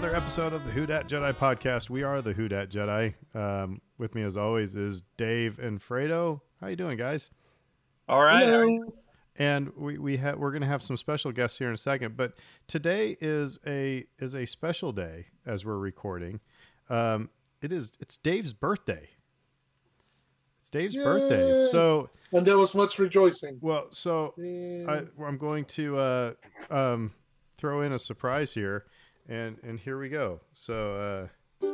another episode of the Who Dat Jedi podcast. We are the Who Dat Jedi. Um, with me, as always, is Dave and Fredo. How you doing, guys? All right. Hello. And we we ha- we're going to have some special guests here in a second, but today is a is a special day as we're recording. Um, it is it's Dave's birthday. It's Dave's birthday. So And there was much rejoicing. well, so I, I'm going to uh, um, throw in a surprise here, and and here we go. So, uh,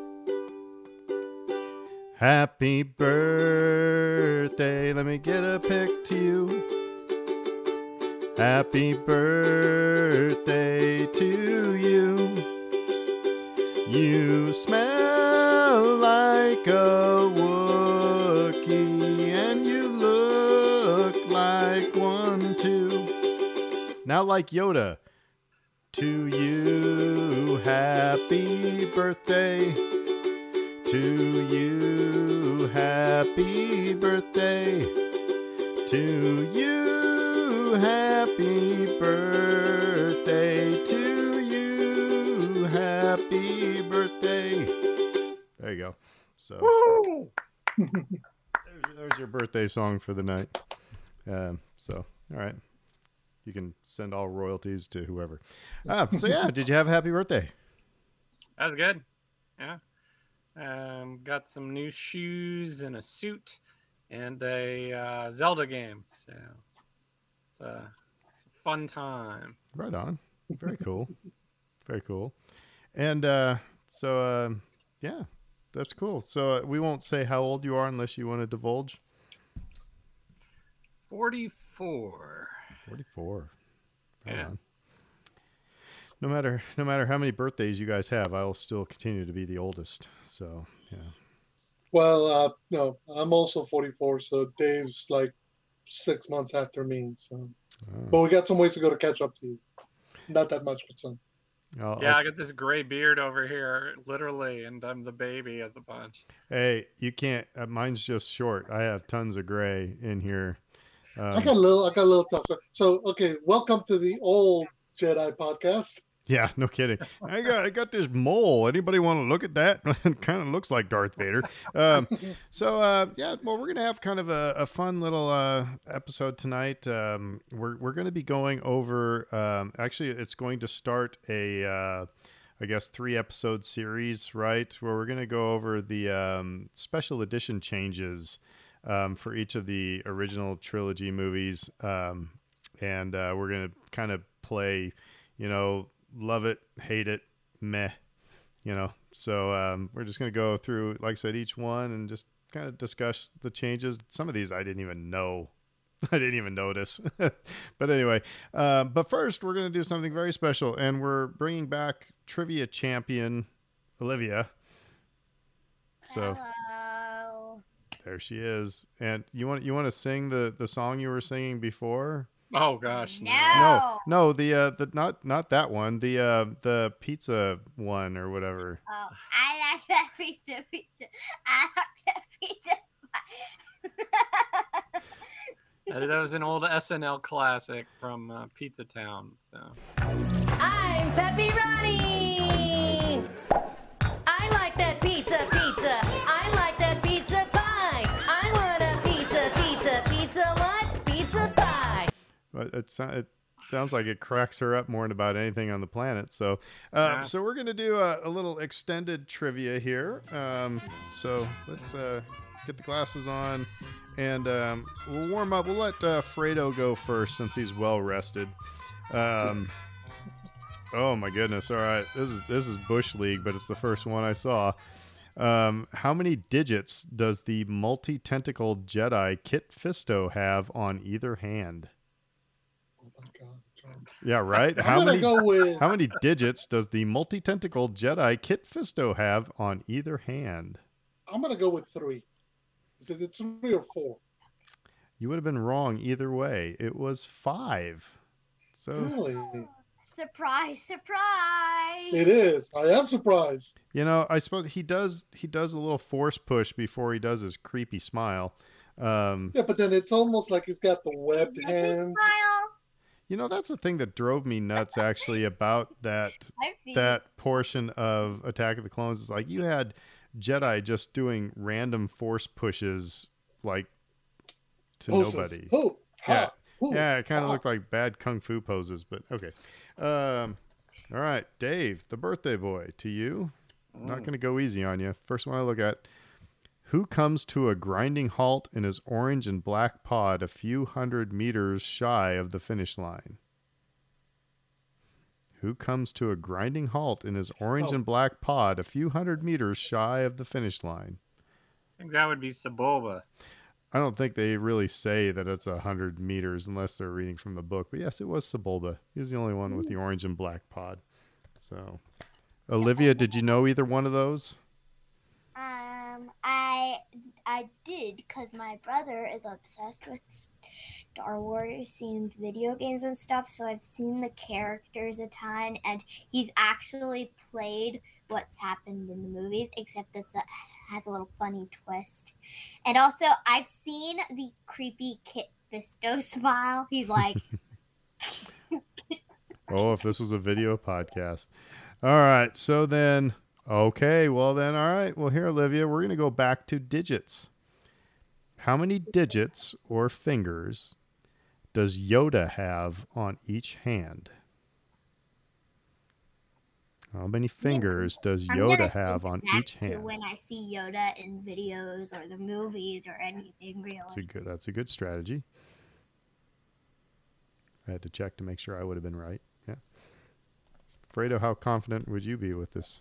happy birthday! Let me get a pic to you. Happy birthday to you. You smell like a Wookiee, and you look like one too. Now, like Yoda, to you, happy birthday. To you, happy birthday. To you, happy birthday. To you, happy birthday. There you go. So there's, there's your birthday song for the night. Um, so, all right. You can send all royalties to whoever. Ah, so, yeah, did you have a happy birthday? That was good. Yeah. Um, got some new shoes and a suit and a uh, Zelda game. So it's a, it's a fun time. Right on. Very cool. Very cool. And uh, so, um, yeah, that's cool. So, uh, we won't say how old you are unless you want to divulge. 44. 44. Right Yeah. on. No matter no matter how many birthdays you guys have, I will still continue to be the oldest. So yeah. Well, uh, no, I'm also 44, so Dave's like six months after me. So, Oh. but we got some ways to go to catch up to you. Not that much, but some. I'll- Yeah, I'll- I got this gray beard over here, literally, and I'm the baby of the bunch. hey, you can't. Uh, mine's just short. I have tons of gray in here. I Um, got a little, I got a little tough. So, so, okay, welcome to the old Jedi podcast. yeah, no kidding. I got I got this mole. Anybody want to look at that? it kind of looks like Darth Vader. Um, so uh, yeah, well, we're gonna have kind of a, a fun little uh, episode tonight. Um, we're we're gonna be going over. Um, actually, it's going to start a. Uh, I guess three episode series, right? Where we're gonna go over the um, special edition changes um, for each of the original trilogy movies, um, and uh, we're gonna kind of play, you know, love it, hate it, meh, you know. So um, we're just gonna go through, like I said, each one and just kind of discuss the changes. Some of these I didn't even know. I didn't even notice. but anyway, uh, but first we're going to do something very special, and we're bringing back trivia champion Olivia. So Hello. There she is. And you want you want to sing the the song you were singing before? Oh, gosh. No. No, no, the uh, the not not that one. The uh, the pizza one or whatever. Oh, I like that pizza pizza. I like that pizza. That was an old SNL classic from uh, Pizza Town. So. I'm Pepperoni. It, so- it sounds like it cracks her up more than about anything on the planet. So, uh, Yeah. so we're gonna do a, a little extended trivia here. Um, so let's uh, get the glasses on, and um, we'll warm up. We'll let uh, Fredo go first since he's well rested. Um, oh my goodness! All right, this is this is Bush League, but it's the first one I saw. Um, how many digits does the multi-tentacled Jedi Kit Fisto have on either hand? Oh my God. John. Yeah, right. I'm How many go with how many digits does the multi-tentacled Jedi Kit Fisto have on either hand? I'm gonna go with three. Is it three or four? You would have been wrong either way. It was five. So Really? surprise, surprise. It is. I am surprised. you know, I suppose he does he does a little force push before he does his creepy smile. Um, Yeah, but then it's almost like he's got the webbed hands. Smile. You know, that's the thing that drove me nuts actually about that that portion of Attack of the Clones is like you had Jedi just doing random force pushes like to Poses. nobody. Oh, Yeah. ha, ooh, Yeah, it kind of ah. looked like bad kung fu poses, but okay. Um, all right, Dave, the birthday boy, to you. Not going to go easy on you. First one I look at. Who comes to a grinding halt in his orange and black pod a few hundred meters shy of the finish line? Who comes to a grinding halt in his orange Oh. and black pod a few hundred meters shy of the finish line? I think that would be Saboba. I don't think they really say that it's a hundred meters unless they're reading from the book. But yes, it was Sebulba. He was the only one with the hmm. orange and black pod. So, Olivia, did you know either one of those? I did because my brother is obsessed with Star Wars themed video games and stuff. So I've seen the characters a ton, and he's actually played what's happened in the movies, except that it has a little funny twist. And also, I've seen the creepy Kit Fisto smile. He's like, Oh, if this was a video podcast. All right. So then, okay. Well, then, all right. Well, here, Olivia, we're going to go back to digits. How many digits or fingers does Yoda have on each hand? How many fingers does Yoda have on each hand? when I see Yoda in videos or the movies or anything really. That's a good. That's a good strategy. I had to check to make sure I would have been right. Yeah. Fredo, how confident would you be with this?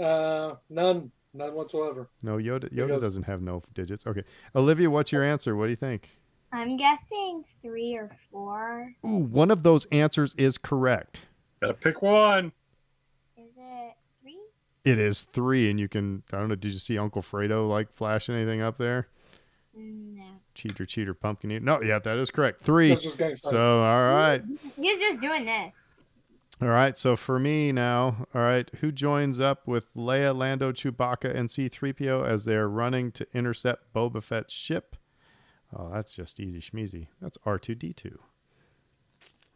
Uh, none, none whatsoever. No, Yoda. Yoda Because- doesn't have no digits. Okay, Olivia, what's your answer? What do you think? I'm guessing three or four. Ooh, one of those answers is correct. Gotta pick one. Is it three? It is three, and you can. I don't know. Did you see Uncle Fredo like flash anything up there? No. Cheater, cheater, pumpkin eater. No, yeah, that is correct. Three. Just. So, all right. He's just doing this. All right, so for me now, all right, who joins up with Leia, Lando, Chewbacca, and C3PO as they're running to intercept Boba Fett's ship? Oh, that's just easy schmeezy. That's R2D2.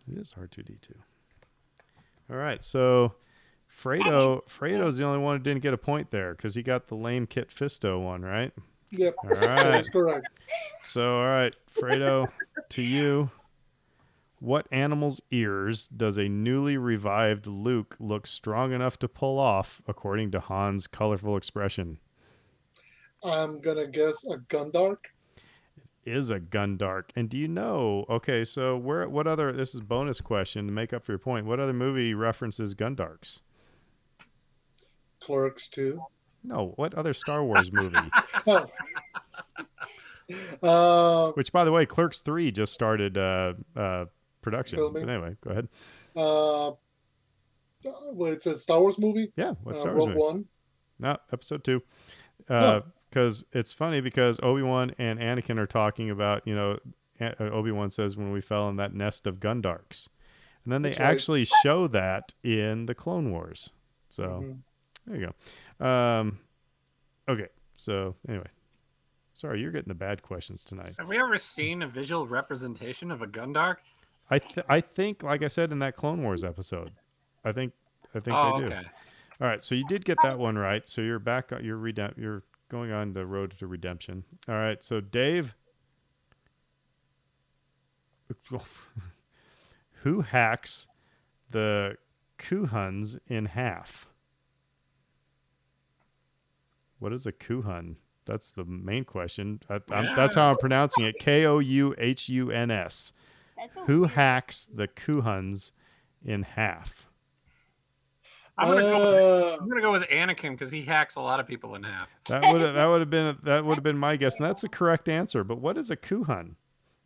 It is R2D2. All right, so Fredo, Fredo's the only one who didn't get a point there because he got the lame Kit Fisto one, right? Yep, All right. that's correct. So, all right, Fredo, to you. What animal's ears does a newly revived Luke look strong enough to pull off, according to Han's colorful expression? I'm gonna guess a Gundark. It is a Gundark. And do you know? Okay, so where? What other? This is bonus question to make up for your point. What other movie references Gundarks? Clerks Two. No. What other Star Wars movie? Oh. uh, Which, by the way, Clerks Three just started uh, uh, production. Filming. But anyway, go ahead. uh, well, it's a Star Wars movie. Yeah. What uh, Star Wars Rogue movie? One. No, episode two. Oh. Because it's funny because Obi Wan and Anakin are talking about, you know, Obi Wan says when we fell in that nest of Gundarks. And then they That's right. actually show that in the Clone Wars. So Mhm. there you go. Um, okay. So anyway, sorry, you're getting the bad questions tonight. Have we ever seen a visual representation of a Gundark? I th- I think, like I said in that Clone Wars episode, I think I think Oh, they do. okay. All right, so you did get that one right. So you're back. You're redem- You're going on the road to redemption. All right, so Dave, who hacks the Kouhuns in half? What is a Kouhun? That's the main question. I, that's how I'm pronouncing it. K O U H U N S. That's Who weird- hacks the Kouhuns in half? I'm gonna go. With, Uh, I'm gonna go with Anakin because he hacks a lot of people in half. That would that would have been that would have been my guess, and that's a correct answer. But what is a kouhun?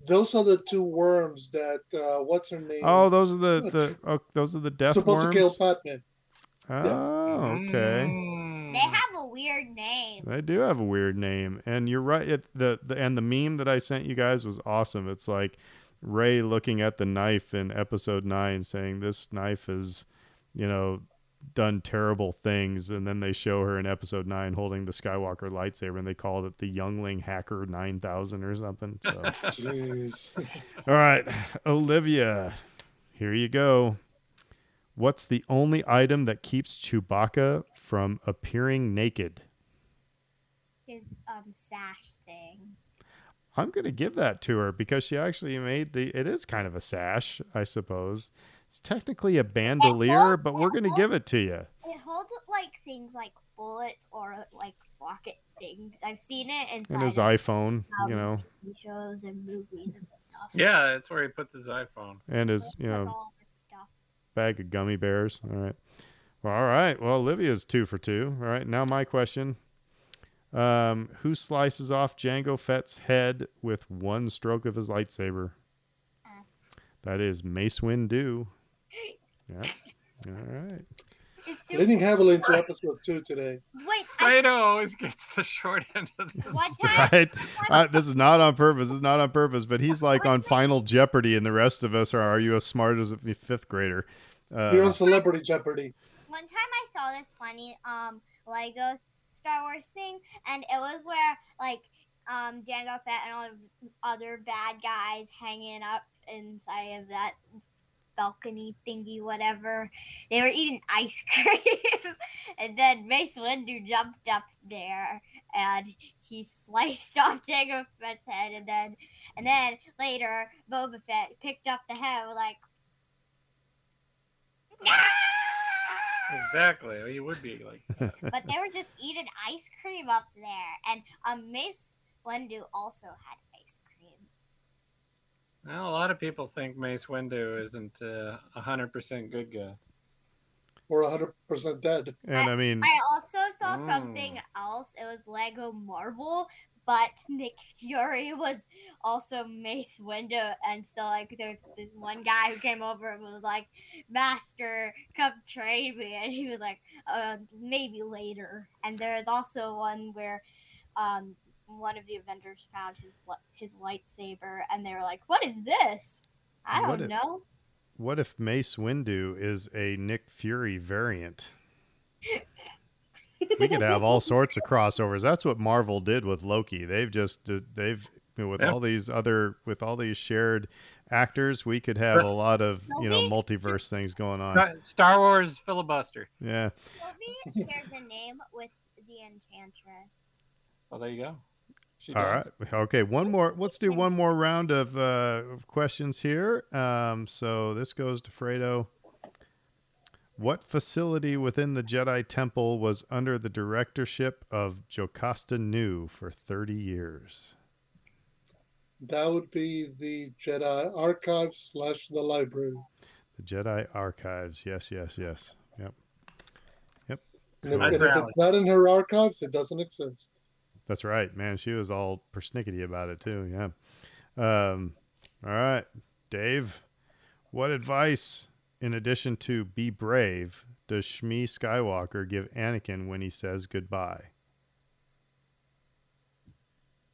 those are the two worms that uh, what's her name? Oh, those are the the oh, those are the death supposed worms. to kill Padme. Oh, okay. Mm. They have a weird name. They do have a weird name, and you're right. It, the, the and the meme that I sent you guys was awesome. It's like Rey looking at the knife in Episode Nine, saying, "This knife is, you know, done terrible things, and then they show her in episode nine holding the Skywalker lightsaber, and they called it the Youngling Hacker Nine Thousand or something. So, Jeez. all right, Olivia, here you go. What's the only item that keeps Chewbacca from appearing naked? His um sash thing. I'm gonna give that to her because she actually made the. It is kind of a sash, I suppose. It's technically a bandolier, but we're gonna give it to you. It holds like things like bullets or like rocket things. I've seen it inside And his of iPhone, you um, know, TV shows and movies and stuff. Yeah, that's where he puts his iPhone. and his, you know, his stuff. bag of gummy bears. All right. Well, all right. Well, Olivia's two for two. All right. Now my question: um, Who slices off Jango Fett's head with one stroke of his lightsaber? Uh. That is Mace Windu. Yeah. All right. It's super. Leaning heavily into episode two today. Wait, I, Fredo always gets the short end of this. one time, Right. Uh, this is not on purpose. This is not on purpose. But he's like on Final Jeopardy, and the rest of us are. Are you as smart as a fifth grader? You're Uh, on Celebrity Jeopardy. one time I saw this funny um Lego Star Wars thing, and it was where like um Jango Fett and all the other bad guys hanging up inside of that balcony thingy, whatever. They were eating ice cream, and then Mace Windu jumped up there and he sliced off Jango Fett's head, and then and then later Boba Fett picked up the head like. Exactly. Well, you would be like that. but they were just eating ice cream up there. And um, Mace Windu also had ice cream. Well, a lot of people think Mace Windu isn't uh, a hundred percent good guy. Or 100% dead. and I mean, I also saw something Mm. else. It was Lego Marvel, but Nick Fury was also Mace Windu, and so like there's this one guy who came over and was like, "Master, come train me," and he was like, uh, "Maybe later." And there is also one where, um, one of the Avengers found his his lightsaber, and they were like, "What is this?" I don't if- know. what if Mace Windu is a Nick Fury variant? we could have all sorts of crossovers. That's what Marvel did with Loki. They've just they've with Yeah. all these other with all these shared actors, we could have a lot of you know multiverse things going on. Star- Star Wars filibuster. Yeah. Sylvie shares a name with the Enchantress. Well, there you go. She All right. does. Okay. One more. Let's do one more round of, uh, of questions here. Um, so this goes to Fredo. What facility within the Jedi Temple was under the directorship of Jocasta Nu for 30 years? That would be the Jedi Archives slash the library. The Jedi Archives. Yes, yes, yes. Yep. And if, and if it's not in her archives, it doesn't exist. That's right, man. She was all persnickety about it too. Yeah. Um, all right, Dave. What advice, in addition to be brave, does Shmi Skywalker give Anakin when he says goodbye?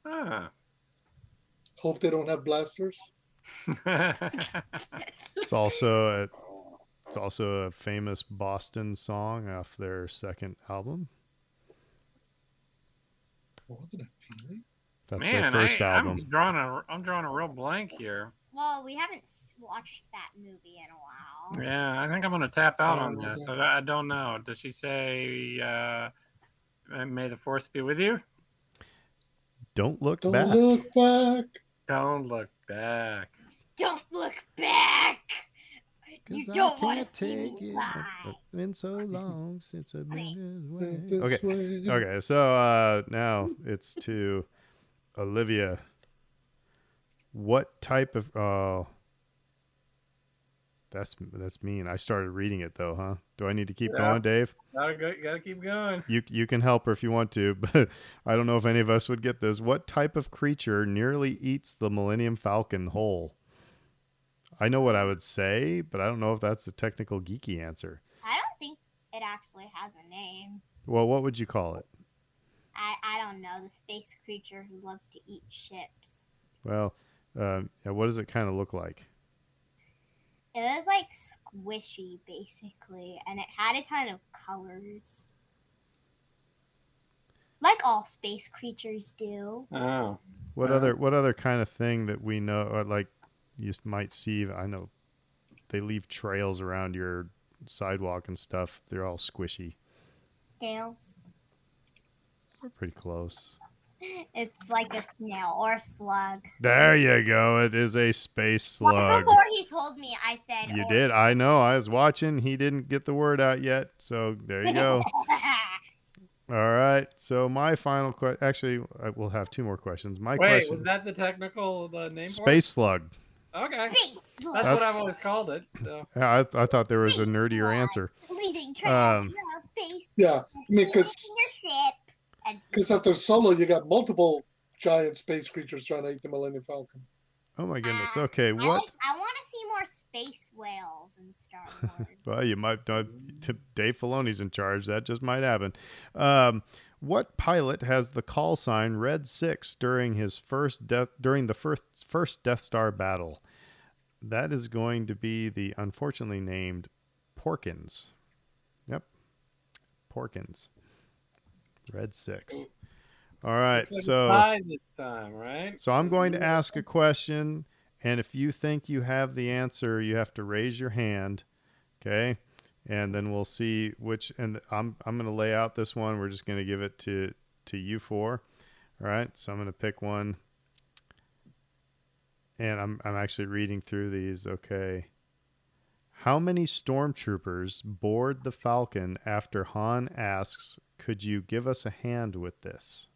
Ah. Hope they don't have blasters. It's also a, it's also a famous Boston song off their second album. More than a feeling. That's Man, their first I, album. I'm drawing a I'm drawing a real blank here. Well, we haven't watched that movie in a while. Yeah, I think I'm gonna tap out on this. okay. I, I don't know. Does she say, uh, "May the force be with you"? Don't look Don't back. look back. Don't look back. Don't look back. You 'Cause don't I want to can't see take it. cry. It's been so long since I've been this This way. Okay. Okay, so uh, now it's to Olivia. What type of oh that's that's mean. I started reading it though, huh? Do I need to keep Yeah. going, Dave? Gotta go. Gotta keep going. You you can help her if you want to, but I don't know if any of us would get this. What type of creature nearly eats the Millennium Falcon whole? I know what I would say, but I don't know if that's the technical geeky answer. I don't think it actually has a name. Well, what would you call it? I, I don't know. The space creature who loves to eat ships. Well, uh, yeah, what does it kind of look like? It was like squishy, basically, and it had a ton of colors. Like all space creatures do. Oh. What Uh, other what other kind of thing that we know or like you might see? I know they leave trails around your sidewalk and stuff. They're all squishy. Snails. We're pretty close. It's like a snail or a slug. There you go. It is a space Well, slug. Before he told me, I said, You "Oh, did. I know. I was watching. He didn't get the word out yet. So there you go. All right. So my final question. Actually, I will have two more questions. My Wait, question. was that the technical uh, name Space slug. for it? Okay. Space slug. That's what I've always called it. So Yeah, I, I thought there was a nerdier slug. answer. Leaving trash Um, space. Yeah, because Your ship. And because after Solo, you got multiple giant space creatures trying to eat the Millennium Falcon. Oh my goodness. Ah, Okay. I, What? like, I want to see more space whales in Star Wars. Well, you might. Uh, Dave Filoni's in charge. That just might happen. Um, what pilot has the call sign Red Six during his first death during the first first Death Star battle? That is going to be the unfortunately named Porkins. Yep, Porkins. Red Six. All right, like so this time, right? so I'm going to ask a question, and if you think you have the answer, you have to raise your hand. Okay, and then we'll see which. And I'm I'm going to lay out this one. We're just going to give it to to you four. All right. So I'm going to pick one, and I'm I'm actually reading through these. Okay. How many stormtroopers board the Falcon after Han asks, "Could you give us a hand with this?"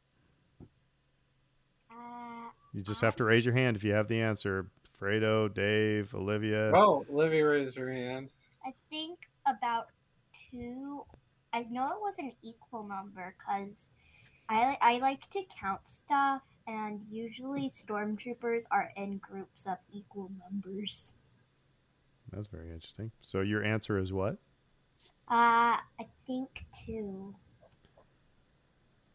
Uh, You just have to raise your hand if you have the answer. Fredo, Dave, Olivia. Oh, Livy raised her hand. I think about two. I know it was an equal number because I I like to count stuff, and usually stormtroopers are in groups of equal numbers. That's very interesting. So your answer is what? Uh, I think two.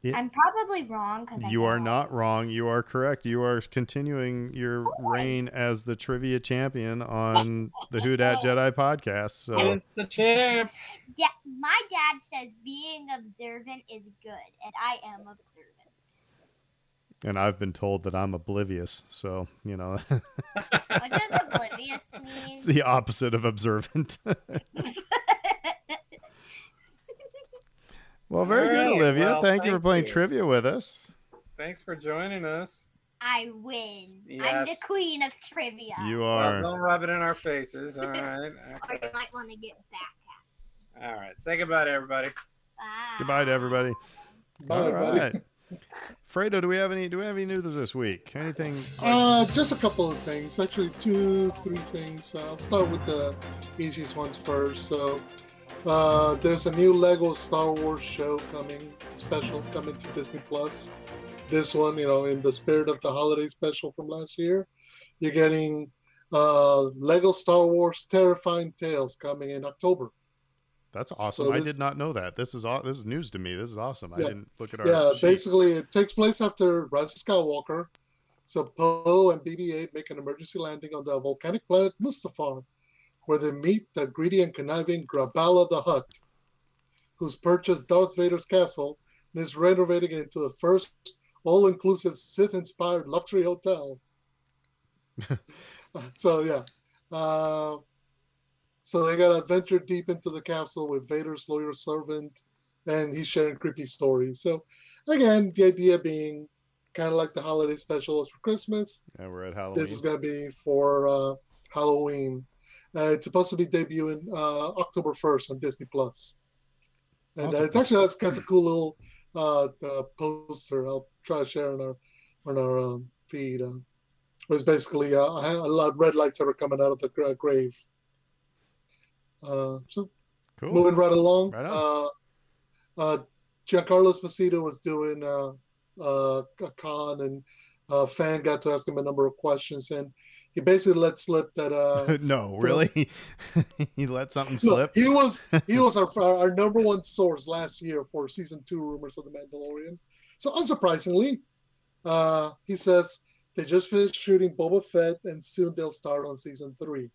It- I'm probably wrong because You are not wrong. You are correct. You are continuing your oh, reign as the trivia champion on the Who Dat Jedi podcast. So It's the champ. Yeah, my dad says being observant is good, and I am observant. and I've been told that I'm oblivious. So, you know, What does oblivious mean? it's the opposite of observant. well, very All good, right. Olivia. Well, thank, you for playing you. trivia with us. Thanks for joining us. I win. I'm the queen of trivia. You Well, are. don't rub it in our faces. All right. Or you might want to get back at. All right. Say goodbye to everybody. Bye. Goodbye to everybody. Bye, All everybody. right. Fredo, do we have any? Do we have any news this week? Anything? Uh, just a couple of things. Actually, two, three things. Uh, I'll start with the easiest ones first. So, uh, there's a new Lego Star Wars show coming, special coming to Disney Plus. This one, you know, in the spirit of the holiday special from last year, you're getting uh, Lego Star Wars Terrifying Tales coming in October. That's awesome. So I did not know that. This is aw- this is news to me. This is awesome. I didn't look at our. Yeah, sheet. basically, it takes place after Rise of Skywalker. So Poe and BB-8 make an emergency landing on the volcanic planet Mustafar, where they meet the greedy and conniving Graballa the Hutt, who's purchased Darth Vader's castle and is renovating it into the first all-inclusive Sith-inspired luxury hotel. so yeah, uh, so they got to venture deep into the castle with Vader's loyal servant, and he's sharing creepy stories. So again, the idea being kind of like the holiday special is for Christmas. Yeah, we're at Halloween. This is going to be for uh, Halloween. Uh, it's supposed to be debuting uh, October 1st on Disney Plus. And uh, Awesome. it's actually has, has a cool little uh, uh, poster. I'll try to share on our on our um, feed. Uh, where it's basically uh, a lot of red lights that are coming out of the gra- grave. Uh, so cool. moving right along. Right uh, uh, Giancarlo Esposito was doing uh, uh, a con, and a fan got to ask him a number of questions, and he basically let slip that. Uh, no, really? he let something no, slip. he was he was our our number one source last year for season two rumors of the Mandalorian. So unsurprisingly, uh, he says they just finished shooting Boba Fett, and soon they'll start on season three.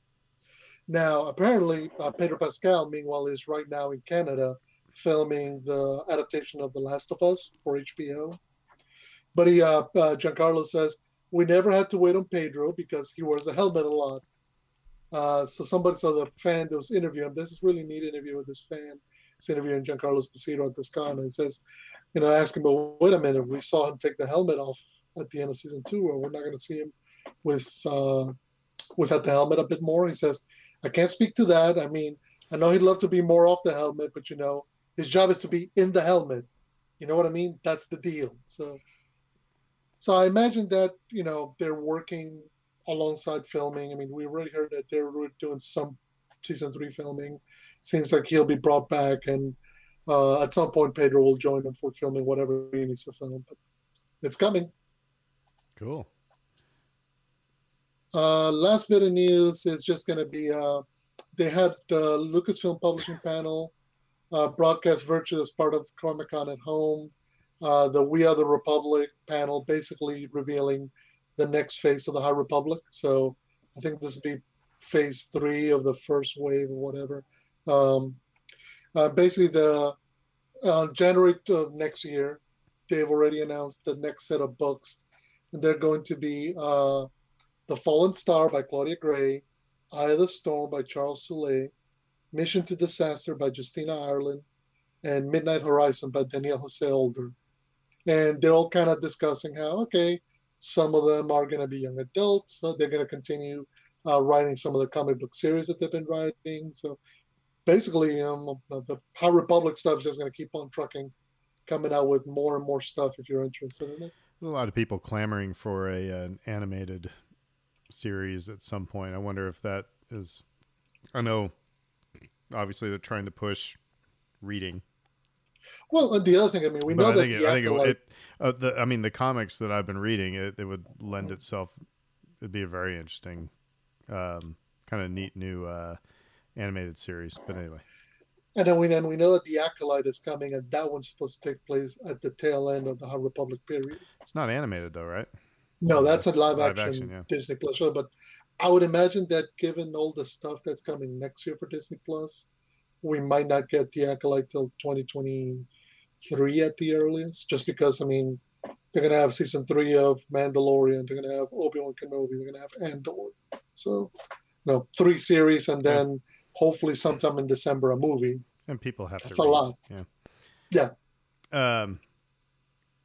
Now, apparently, uh, Pedro Pascal, meanwhile, is right now in Canada filming the adaptation of The Last of Us for HBO. But he, uh, uh, Giancarlo says, we never had to wait on Pedro because he wears a helmet a lot. Uh, so somebody saw the fan that was interviewing him. This is really neat interview with this fan. He's interviewing Giancarlo Esposito at this con, and he says, you know, ask him, but wait a minute, we saw him take the helmet off at the end of season two, or we're not going to see him with uh, without the helmet a bit more. He says, I can't speak to that. I mean, I know he'd love to be more off the helmet, but you know, his job is to be in the helmet. You know what I mean? That's the deal. So, so I imagine that you know they're working alongside filming. I mean, we already heard that they're doing some season three filming. Seems like he'll be brought back, and uh, at some point Pedro will join them for filming whatever he needs to film. But it's coming. Cool. Uh, last bit of news is just going to be uh, they had the Lucasfilm Publishing panel uh, broadcast virtually as part of Comic Con at Home. Uh, the We Are the Republic panel, basically revealing the next phase of the High Republic. So I think this would be phase three of the first wave or whatever. Um, uh, basically, the uh, January of next year, they've already announced the next set of books, and they're going to be uh, The Fallen Star by Claudia Gray, Eye of the Storm by Charles Soule, Mission to Disaster by Justina Ireland, and Midnight Horizon by Daniel Jose Older. And they're all kind of discussing how, okay, some of them are going to be young adults, so they're going to continue uh, writing some of the comic book series that they've been writing. So basically, um, the High Republic stuff is just going to keep on trucking, coming out with more and more stuff if you're interested in it. A lot of people clamoring for a an animated series at some point. I wonder if that is. I know, obviously, they're trying to push reading. Well, and the other thing, I mean, we but know I that think, it, the I think it, it uh, the, I mean, the comics that I've been reading, it, it would lend itself. It'd be a very interesting, um, kind of neat new uh, animated series. But anyway, And then we and we know that the Acolyte is coming, and that one's supposed to take place at the tail end of the High Republic period. it's not animated though, right? No, that's a live, Live action, action, yeah. Disney Plus show. But I would imagine that given all the stuff that's coming next year for Disney Plus, we might not get the Acolyte till 2023 at the earliest. Just because I mean, they're gonna have season three of Mandalorian, they're gonna have Obi Wan Kenobi, they're gonna have Andor. So, no, three series, and then hopefully sometime in December a movie. And people have That's to. a read. lot. Yeah. Yeah. Um.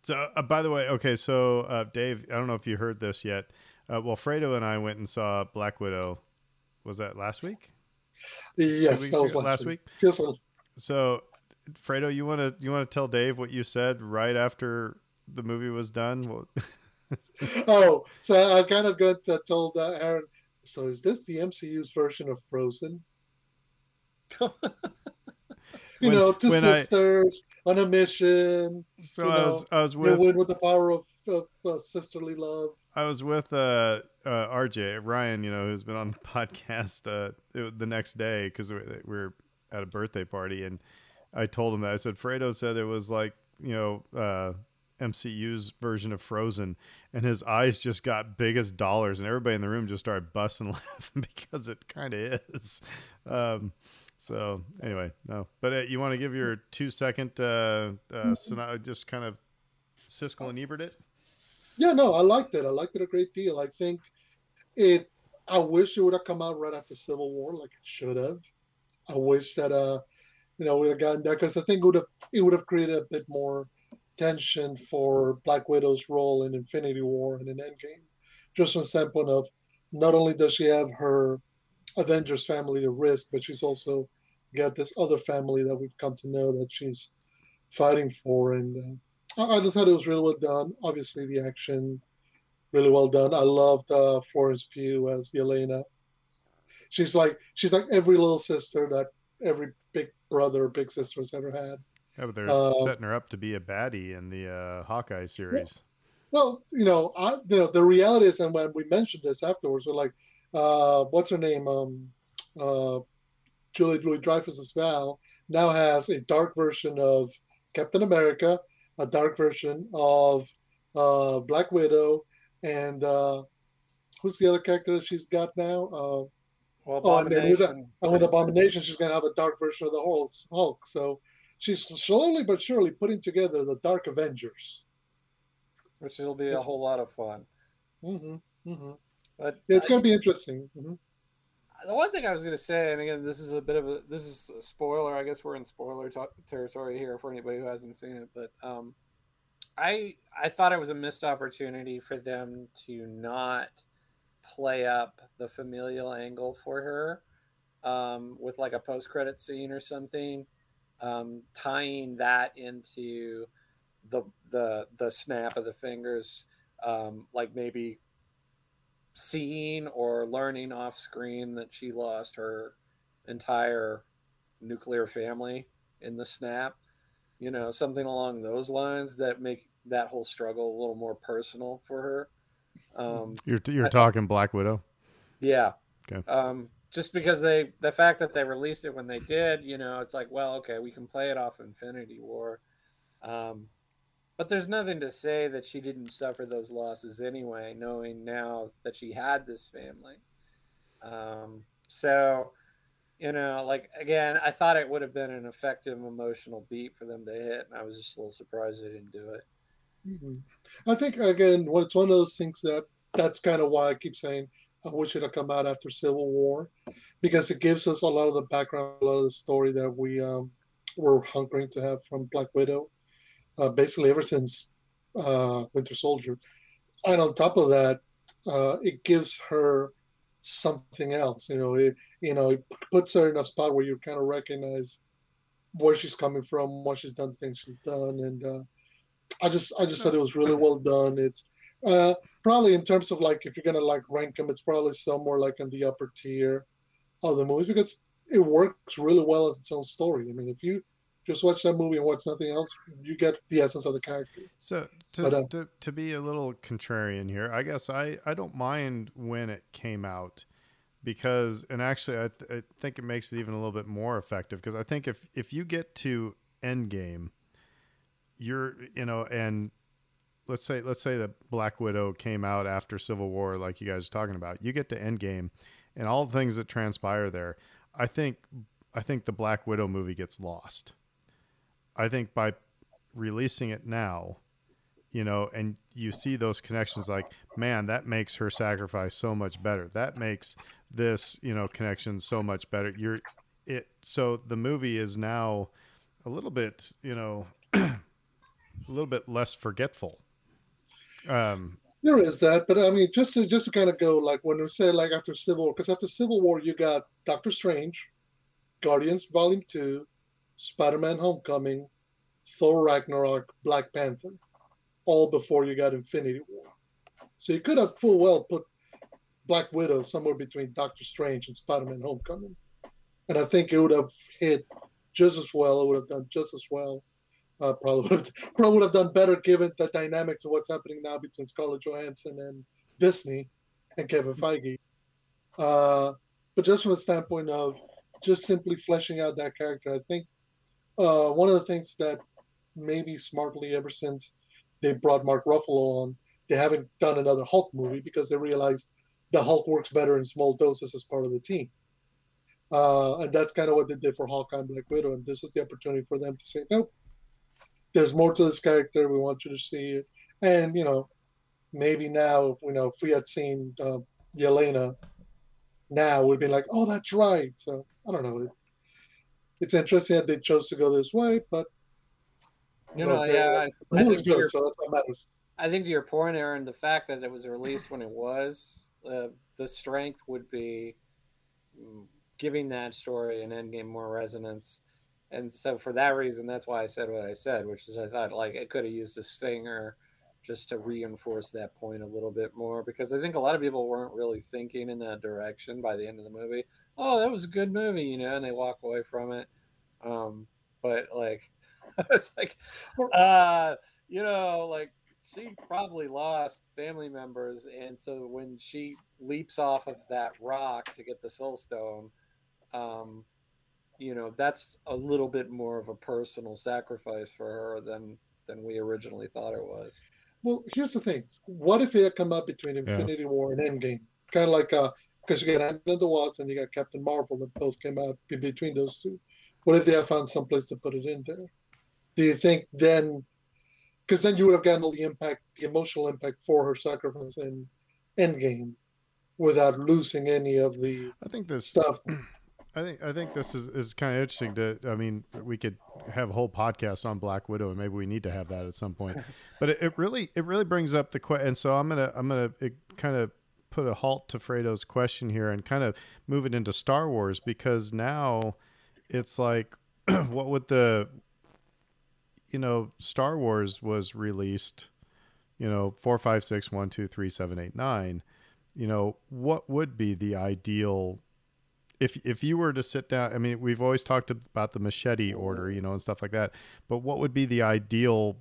So, uh, by the way, okay, so uh, Dave, I don't know if you heard this yet. Uh, well, Fredo and I went and saw Black Widow. Was that last week? Yes, that was last, last week. week? Feels So, Fredo, you want to you want to tell Dave what you said right after the movie was done? Oh, so I kind of got uh, told uh, Aaron. So is this the MCU's version of Frozen? You When- know, two when I- sisters on a mission. so I was I was They with win with the power of, of uh, sisterly love. I was with uh, uh, RJ Ryan, you know, who's been on the podcast uh, it- the next day because we we were at a birthday party, and I told him that I said Fredo said it was like you know uh, MCU's version of Frozen, and his eyes just got big as dollars, and everybody in the room just started busting laughing because it kind of is. Um, so anyway, no, but uh, you want to give your two second uh, uh, syno- just kind of Siskel and Ebert it. Yeah, no, I liked it. I liked it a great deal. I think it. I wish it would have come out right after Civil War, like it should have. I wish that uh, you know, we'd have gotten that because I think it would have it would have created a bit more tension for Black Widow's role in Infinity War and in Endgame, just from standpoint of not only does she have her Avengers family to risk, but she's also got this other family that we've come to know that she's fighting for, and uh, I, I just thought it was really well done. Obviously, the action really well done. I loved uh, Florence Pugh as Yelena. She's like she's like every little sister that every big brother or big sister has ever had. Yeah, but they're Uh, setting her up to be a baddie in the uh, Hawkeye series. Well, you know, I you know the reality is, and when we mentioned this afterwards, we're like, uh, what's her name? Um, uh, Julie Louis Dreyfus's Val now has a dark version of Captain America, a dark version of uh, Black Widow, and uh, who's the other character that she's got now? Uh, Well, Oh, and then with Abomination. And with Abomination, she's going to have a dark version of the Hulk. Hulk. So she's slowly but surely putting together the Dark Avengers. which will be a whole lot of fun. Mm-hmm, mm-hmm. But It's going to be interesting. hmm the one thing I was going to say, and again, this is a bit of a this is a spoiler. I guess we're in spoiler t- territory here for anybody who hasn't seen it. But um, I I thought it was a missed opportunity for them to not play up the familial angle for her um, with like a post credit scene or something, um, tying that into the the the snap of the fingers, um, like maybe seeing or learning off screen that she lost her entire nuclear family in the snap you know something along those lines that make that whole struggle a little more personal for her um You're you're I- talking Black Widow. yeah Okay. um just because they the fact that they released it when they did you know it's like well okay we can play it off infinity war um but there's nothing to say that she didn't suffer those losses anyway knowing now that she had this family. Um so you know like again i thought it would have been an effective emotional beat for them to hit and i was just a little surprised they didn't do it. Hmm I think again, well, it's one of those things that that's kind of why I keep saying I wish it had come out after Civil War, because it gives us a lot of the background, a lot of the story that we um, were hunkering to have from Black Widow, uh, basically ever since uh, Winter Soldier, and on top of that, uh, it gives her something else. You know, it you know it puts her in a spot where you kind of recognize where she's coming from, what she's done, things she's done, and. Uh, I just I just thought it was really well done. It's uh, probably in terms of like if you're gonna like rank them, it's probably somewhere like in the upper tier of the movies because it works really well as its own story. I mean, if you just watch that movie and watch nothing else, you get the essence of the character. So to, But, uh, to to be a little contrarian here, I guess I I don't mind when it came out because and actually I, th- I think it makes it even a little bit more effective because I think if if you get to Endgame, you're you know and let's say let's say that Black Widow came out after Civil War like you guys are talking about, you get to Endgame and all the things that transpire there. I think I think the Black Widow movie gets lost. I think by releasing it now, you know, and you see those connections like, man, that makes her sacrifice so much better. That makes this, you know, connection so much better. You're it so the movie is now a little bit, you know, a little bit less forgetful. Um There is that, but I mean, just to just to kind of go like when we say like after Civil War, because after Civil War you got Doctor Strange, Guardians Volume Two, Spider-Man: Homecoming, Thor: Ragnarok, Black Panther, all before you got Infinity War. So you could have full well put Black Widow somewhere between Doctor Strange and Spider-Man: Homecoming, and I think it would have hit just as well. It would have done just as well. Uh, probably would have probably would have done better given the dynamics of what's happening now between Scarlett Johansson and Disney and Kevin Feige. Uh, but just from the standpoint of just simply fleshing out that character, I think uh, one of the things that maybe smartly ever since they brought Mark Ruffalo on, they haven't done another Hulk movie because they realized the Hulk works better in small doses as part of the team. Uh, and that's kind of what they did for Hawkeye and Black Widow. And this was the opportunity for them to say, nope, there's more to this character. We want you to see it. And, you know, maybe now, you know, if we had seen uh, Yelena now, we'd be like, oh, that's right. So I don't know. It, it's interesting that they chose to go this way, but you know they're- yeah I, I think to your good, so that's what matters. I think to your point, Aaron, the fact that it was released when it was, uh, the strength would be giving that story an endgame more resonance. And so for that reason, that's why I said what I said, which is I thought like it could have used a stinger just to reinforce that point a little bit more because I think a lot of people weren't really thinking in that direction by the end of the movie. Oh, that was a good movie, you know, and they walk away from it. Um, but like, it's like, uh, you know, like she probably lost family members, and so when she leaps off of that rock to get the soul stone, um, you know, that's a little bit more of a personal sacrifice for her than than we originally thought it was. Well, here's the thing. What if it had come up between Infinity War and Endgame? Kind of like uh, because you got Ant-Man and the Wasp and you got Captain Marvel that both came out in between those two. What if they have found some place to put it in there? Do you think then? Because then you would have gotten all the impact, the emotional impact for her sacrifice in Endgame, without losing any of the I think this stuff. I think I think this is, is kind of interesting to I mean we could have a whole podcast on Black Widow and maybe we need to have that at some point. But it, it really it really brings up the question and so I'm to I'm going to kind of put a halt to Fredo's question here and kind of move it into Star Wars because now it's like what would the you know Star Wars was released you know four five six one two three seven eight nine. You know what would be the ideal if if you were to sit down i mean we've always talked about the machete order you know and stuff like that but what would be the ideal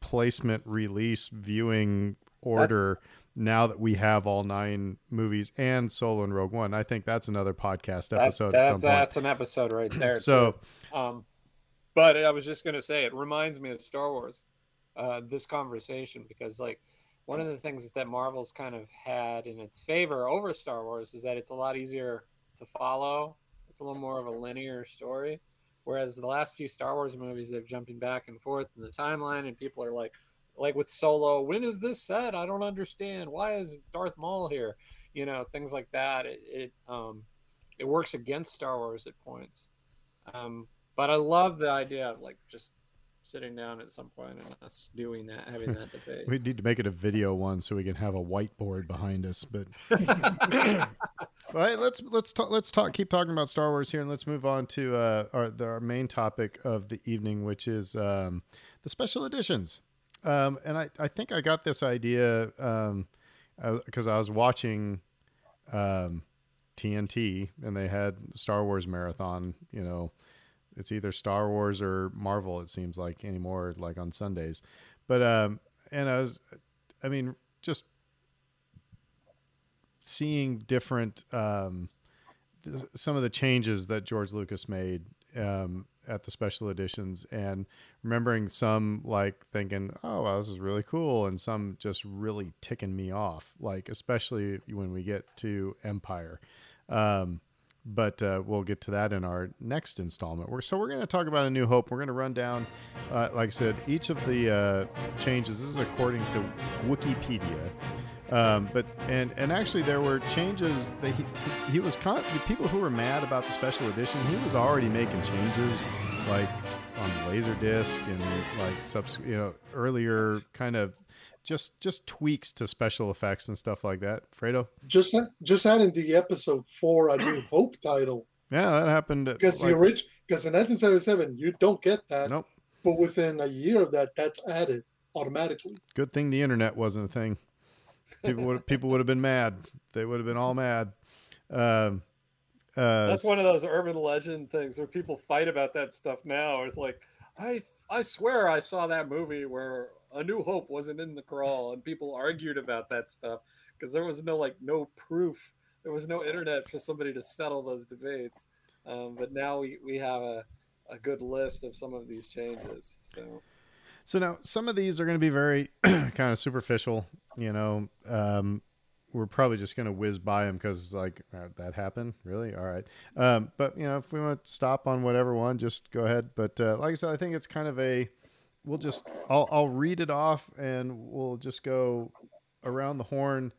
placement release viewing order now that we have all nine movies and solo and rogue one i think that's another podcast That- episode at some that's, that's an episode right there. so um, but I was just gonna say it reminds me of Star Wars, uh, this conversation because like one of the things that Marvel's kind of had in its favor over Star Wars is that it's a lot easier to follow. It's a little more of a linear story, whereas the last few Star Wars movies they're jumping back and forth in the timeline, and people are like, like with Solo, when is this set? I don't understand. Why is Darth Maul here? You know, things like that. It it um, it works against Star Wars at points. Um, but I love the idea of like just sitting down at some point and us doing that, having that debate. we need to make it a video one so we can have a whiteboard behind us but Well, hey, let's let's talk, let's talk. Keep talking about Star Wars here, and let's move on to uh, our our main topic of the evening, which is um, the special editions. Um, and I, I think I got this idea because I was watching um, TNT, and they had Star Wars marathon. You know, it's either Star Wars or Marvel. It seems like anymore, like on Sundays. But um, and I was, I mean, just seeing different um, th- some of the changes that George Lucas made um, at the special editions, and remembering some like thinking, "Oh, wow, this is really cool," and some just really ticking me off. Like especially when we get to Empire. Um, but uh, we'll get to that in our next installment. We're, so we're going to talk about A New Hope. We're going to run down, uh, like I said, each of the uh, changes. This is according to Wikipedia. Um, but and and actually there were changes that he he was con- the people who were mad about the special edition. He was already making changes like on Laserdisc and like subs you know earlier kind of just just tweaks to special effects and stuff like that. Fredo, Just just adding the episode four a New Hope title yeah, that happened. because like- the original because in 1977 you don't get that, nope. but within a year of that, that's added automatically. Good thing the internet wasn't a thing. People would people would have been mad. They would have been all mad. Um, uh, That's one of those urban legend things where people fight about that stuff now. It's like, I I swear I saw that movie where A New Hope wasn't in the crawl, and people argued about that stuff because there was no like no proof. There was no internet for somebody to settle those debates. Um, but now we, we have a, a good list of some of these changes. So So now some of these are going to be very kind of superficial. You know, um, we're probably just going to whiz by them because like uh, that happened. Really? All right. Um, but you know, if we want to stop on whatever one, just go ahead. But uh, like I said, I think it's kind of a. We'll just I'll I'll read it off and we'll just go around the horn,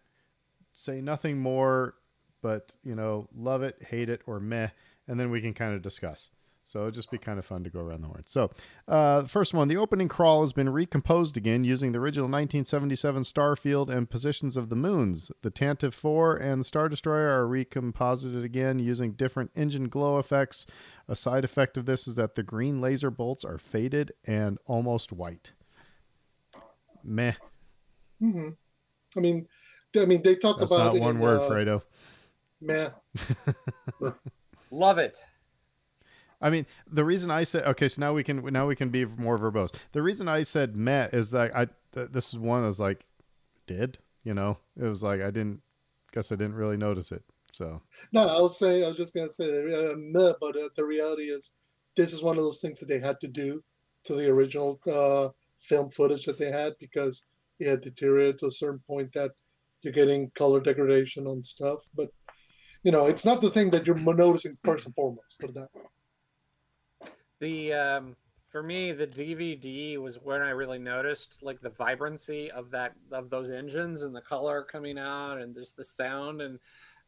say nothing more, but you know, love it, hate it, or meh, and then we can kind of discuss. So it'll just be kind of fun to go around the horn. So, uh, first one, the opening crawl has been recomposed again using the original 1977 Starfield and positions of the moons. The Tantive 4 and the Star Destroyer are recomposited again using different engine glow effects. A side effect of this is that the green laser bolts are faded and almost white. Meh. hmm I mean, I mean they talk That's about not it one in, word, uh, Fredo. Meh. love it. I mean, the reason I said okay, so now we can now we can be more verbose. The reason I said met is that I th- this is one I was like, did you know? It was like I didn't guess I didn't really notice it. So No, I was saying I was just gonna say uh, meh, but uh, the reality is this is one of those things that they had to do to the original uh, film footage that they had because it had deteriorated to a certain point that you're getting color degradation on stuff. But you know, it's not the thing that you're noticing first and foremost. Put that way. The um, for me, the DVD was when I really noticed like the vibrancy of that of those engines and the color coming out and just the sound and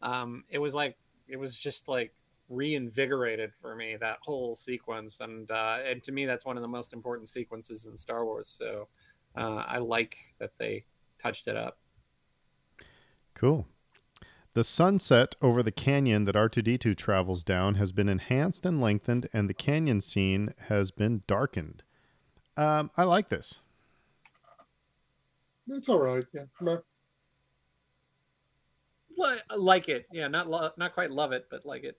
um, it was like it was just like reinvigorated for me that whole sequence and uh, and to me that's one of the most important sequences in Star Wars. So uh, I like that they touched it up. Cool. The sunset over the canyon that R2D2 travels down has been enhanced and lengthened, and the canyon scene has been darkened. Um, I like this. That's all right. Yeah. Meh. Like it, yeah, not lo- not quite love it, but like it.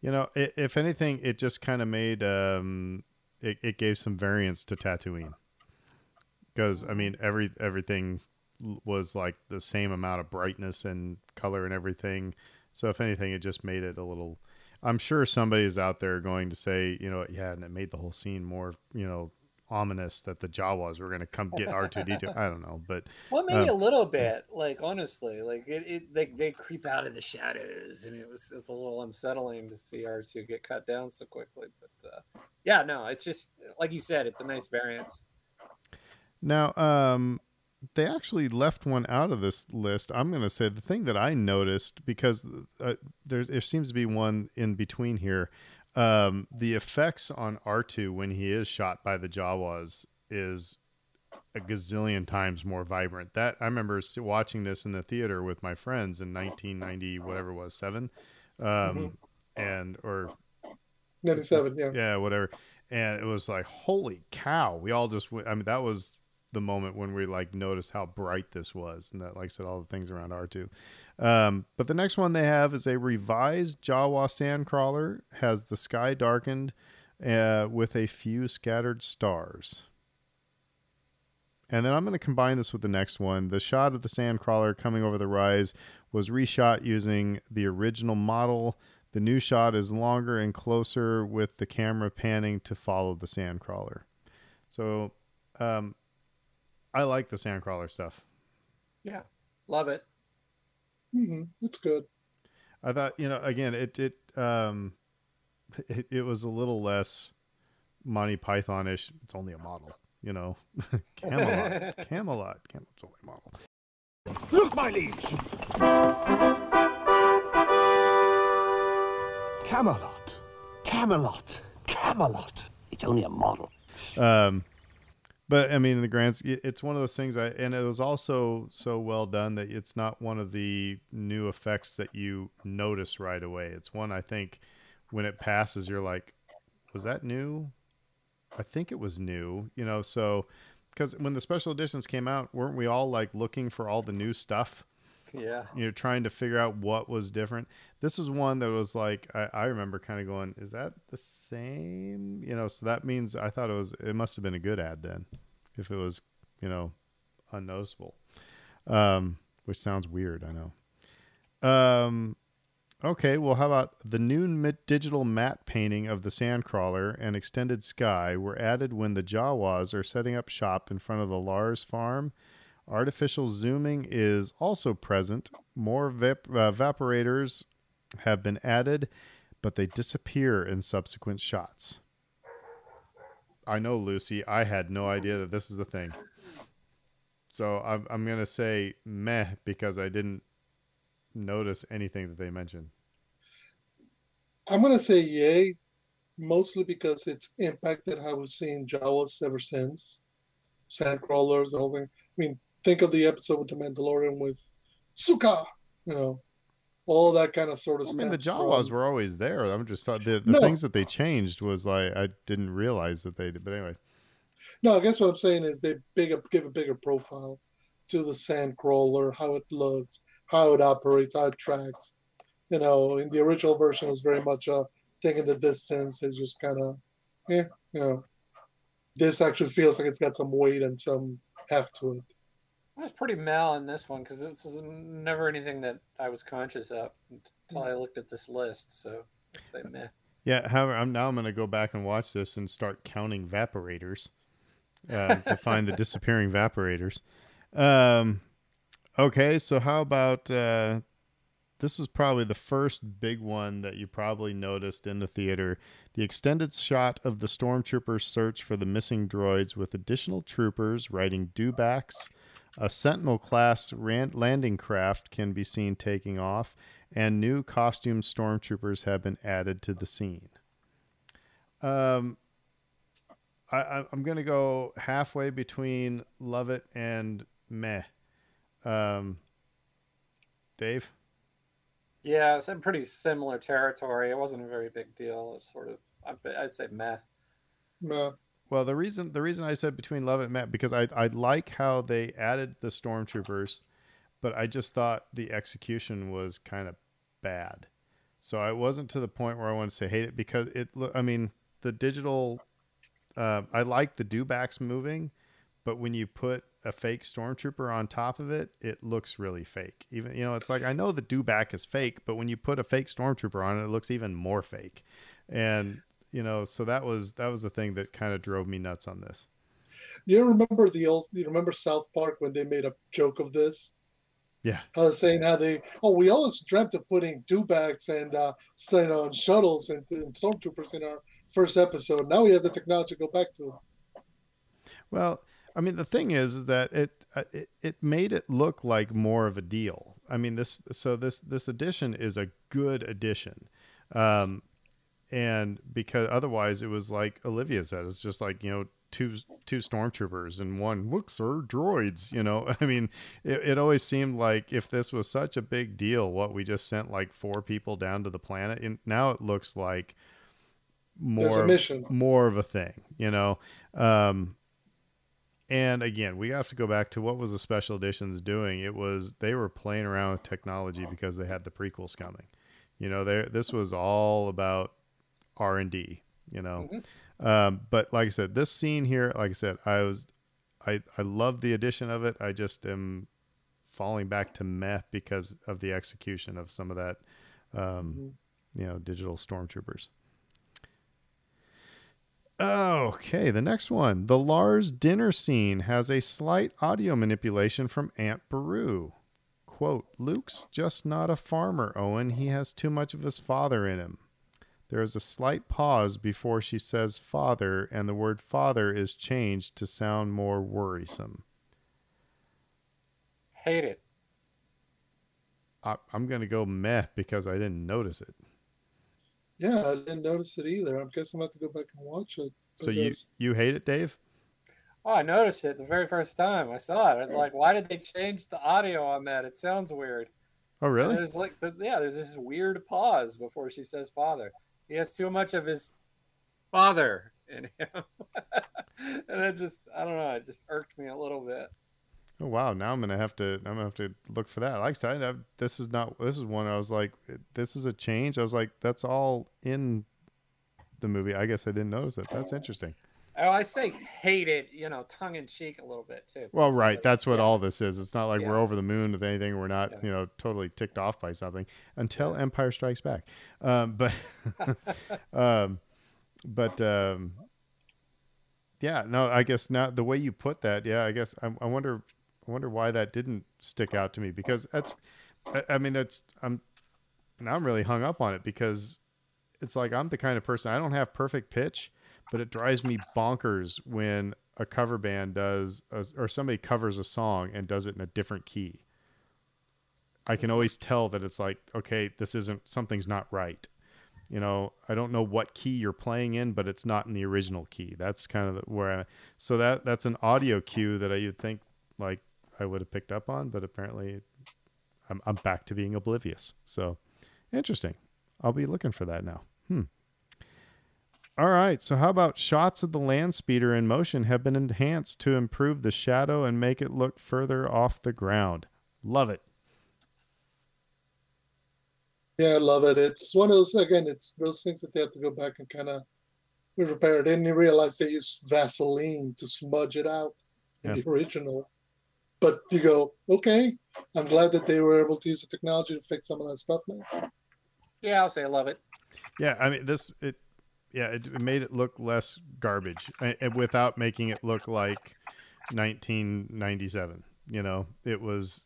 You know, i if anything, it just kind of made um, it, it gave some variance to Tatooine. Because I mean, every everything l- was like the same amount of brightness and color and everything. So if anything, it just made it a little. I'm sure somebody is out there going to say, you know, yeah, and it made the whole scene more, you know, ominous that the Jawas were going to come get R2D2. I don't know, but Well, maybe Um, a little bit. Like honestly, like it, it they they creep out of the shadows, and it was it's a little unsettling to see R two get cut down so quickly. But uh, yeah, no, it's just like you said, it's a nice variance. Now, um, they actually left one out of this list. I'm going to say the thing that I noticed because uh, there, there seems to be one in between here. Um, the effects on R2 when he is shot by the Jawas is a gazillion times more vibrant. That I remember watching this in the theater with my friends in 1990, whatever it was, seven, um, and or 97. Yeah. yeah, whatever. And it was like, holy cow! We all just, I mean, that was the moment when we like noticed how bright this was, and that, like I said, all the things around R two. Um, but the next one they have is a revised Jawa sandcrawler, has the sky darkened, uh, with a few scattered stars. And then I'm going to combine this with the next one. The shot of the sandcrawler coming over the rise was reshot using the original model. The new shot is longer and closer with the camera panning to follow the sandcrawler. So, um, I like the sandcrawler stuff. Yeah, love it. hmm It's good. I thought, you know, again, it it um, it, it was a little less Monty Python-ish. It's only a model, you know. Camelot, Camelot, Camelot's only a model. Look, my liege! Camelot. Camelot. Camelot. It's only a model. Um, but I mean, in the grand, it- it's one of those things. I and it was also so well done that it's not one of the new effects that you notice right away. It's one I think when it passes, you're like, was that new? I think it was new. You know, so because when the special editions came out, weren't we all like looking for all the new stuff? Yeah, you know, trying to figure out what was different. This was one that was like I, I remember kind of going, "Is that the same?" You know, so that means I thought it was. It must have been a good ad then, if it was, you know, unnoticeable. Um, which sounds weird, I know. Um, okay, well, how about the new digital matte painting of the Sandcrawler and Extended Sky were added when the Jawas are setting up shop in front of the Lars farm. Artificial zooming is also present. More vap- uh, evaporators have been added, but they disappear in subsequent shots. I know, Lucy. I had no idea that this is a thing. So I'm, I'm going to say meh because I didn't notice anything that they mentioned. I'm gonna say yay, mostly because it's impacted how we've seen Jawas ever since. Sandcrawlers, the whole thing. I mean, think of the episode with the Mandalorian with Suka, you know, all that kind of sort of I stuff. mean, the um, Jawas were always there. I'm just thought the, the No. things that they changed was like I didn't realize that they did. But anyway, No, I guess what I'm saying is they big give a bigger profile to the Sandcrawler, how it looks, how it operates, how it tracks. You know, in the original version, it was very much a thing in the distance. It just kind of, yeah, you know. This actually feels like it's got some weight and some heft to it. I was pretty mal in this one because this is never anything that I was conscious of until I looked at this list. So I'd say meh. yeah. However, I'm now I'm going to go back and watch this and start counting evaporators uh, to find the disappearing evaporators. Um, okay, so how about uh, this is probably the first big one that you probably noticed in the theater. The extended shot of the stormtroopers search for the missing droids with additional troopers riding dewbacks. A Sentinel class ran- landing craft can be seen taking off, and new costume stormtroopers have been added to the scene. Um, I, I, I'm going to go halfway between love it and meh. Um, Dave? Yeah, it's in pretty similar territory. It wasn't a very big deal. It's sort of, I'd- I'd say meh. No. Well, the reason the reason I said between love and Matt because I I like how they added the stormtroopers, but I just thought the execution was kind of bad. So I wasn't to the point where I want to say hate it because it. I mean, the digital. Uh, I like the dewbacks moving, but when you put a fake stormtrooper on top of it, it looks really fake. Even you know, it's like I know the dewback is fake, but when you put a fake stormtrooper on it, it looks even more fake. And you know, so that was that was the thing that kind of drove me nuts on this. You remember the old? You remember South Park when they made a joke of this? Yeah. I was saying how they, oh, we always dreamt of putting dewbacks and uh, you know, shuttles and, and stormtroopers in our first episode. Now we have the technology to go back to. Well, I mean, the thing is, is that it, uh, it it made it look like more of a deal. I mean, this so this this edition is a good edition, um, and because otherwise it was like Olivia said, it's just like you know two two stormtroopers and one looks or droids. You know, I mean, it, it always seemed like if this was such a big deal, what we just sent like four people down to the planet, and now it looks like more more of a thing. You know. Um, and again, we have to go back to what was the special editions doing? It was they were playing around with technology because they had the prequels coming. You know, they this was all about R and D. You know, um, but like I said, this scene here, like I said, I was, I I love the addition of it. I just am falling back to meh because of the execution of some of that, um, you know, digital stormtroopers. Okay, the next one. The Lars dinner scene has a slight audio manipulation from Aunt Beru. Quote, Luke's just not a farmer, Owen. He has too much of his father in him. There is a slight pause before she says father, and the word father is changed to sound more worrisome. Hate it. I, I'm going to go meh because I didn't notice it. Yeah, I didn't notice it either. I guess I'm going to have to go back and watch it. So I you, you hate it, Dave? Oh, I noticed it the very first time I saw it. I was like, why did they change the audio on that? It sounds weird. Oh, really? There's like, the, yeah, there's this weird pause before she says father. He has too much of his father in him. and it just, I don't know, it just irked me a little bit. Oh wow! Now I'm gonna have to. I'm gonna have to look for that. Like I said, I've, this is not. This is one I was like, this is a change. I was like, that's all in the movie. I guess I didn't notice it. That's interesting. Oh, I say hate it, you know, tongue in cheek a little bit too. Well, right. That's what yeah. all this is. It's not like we're over the moon with anything. We're not, Yeah. you know, totally ticked off by something until Empire Strikes Back. Um, but, um, but, um, yeah, no, I guess now the way you put that, yeah, I guess I, I wonder, I wonder why that didn't stick out to me because that's, I, I mean, that's, I'm, now I'm really hung up on it because it's like I'm the kind of person I don't have perfect pitch, but it drives me bonkers when a cover band does a, or somebody covers a song and does it in a different key. I can always tell that it's like, okay, this isn't something's not right. You know, I don't know what key you're playing in, but it's not in the original key. That's kind of where I, so that that's an audio cue that I would think like I would have picked up on, but apparently I'm I'm back to being oblivious. So interesting. I'll be looking for that now. Hmm. All right. So, how about shots of the land speeder in motion have been enhanced to improve the shadow and make it look further off the ground? Love it. Yeah, I love it. It's one of those again. It's those things that they have to go back and kind of repair. They didn't realize they used Vaseline to smudge it out in Yeah. the original. But you go, okay. I'm glad that they were able to use the technology to fix some of that stuff now. Yeah, I'll say I love it. Yeah. I mean, this, it, yeah, it, it made it look less garbage uh, without making it look like 1997. You know, it was,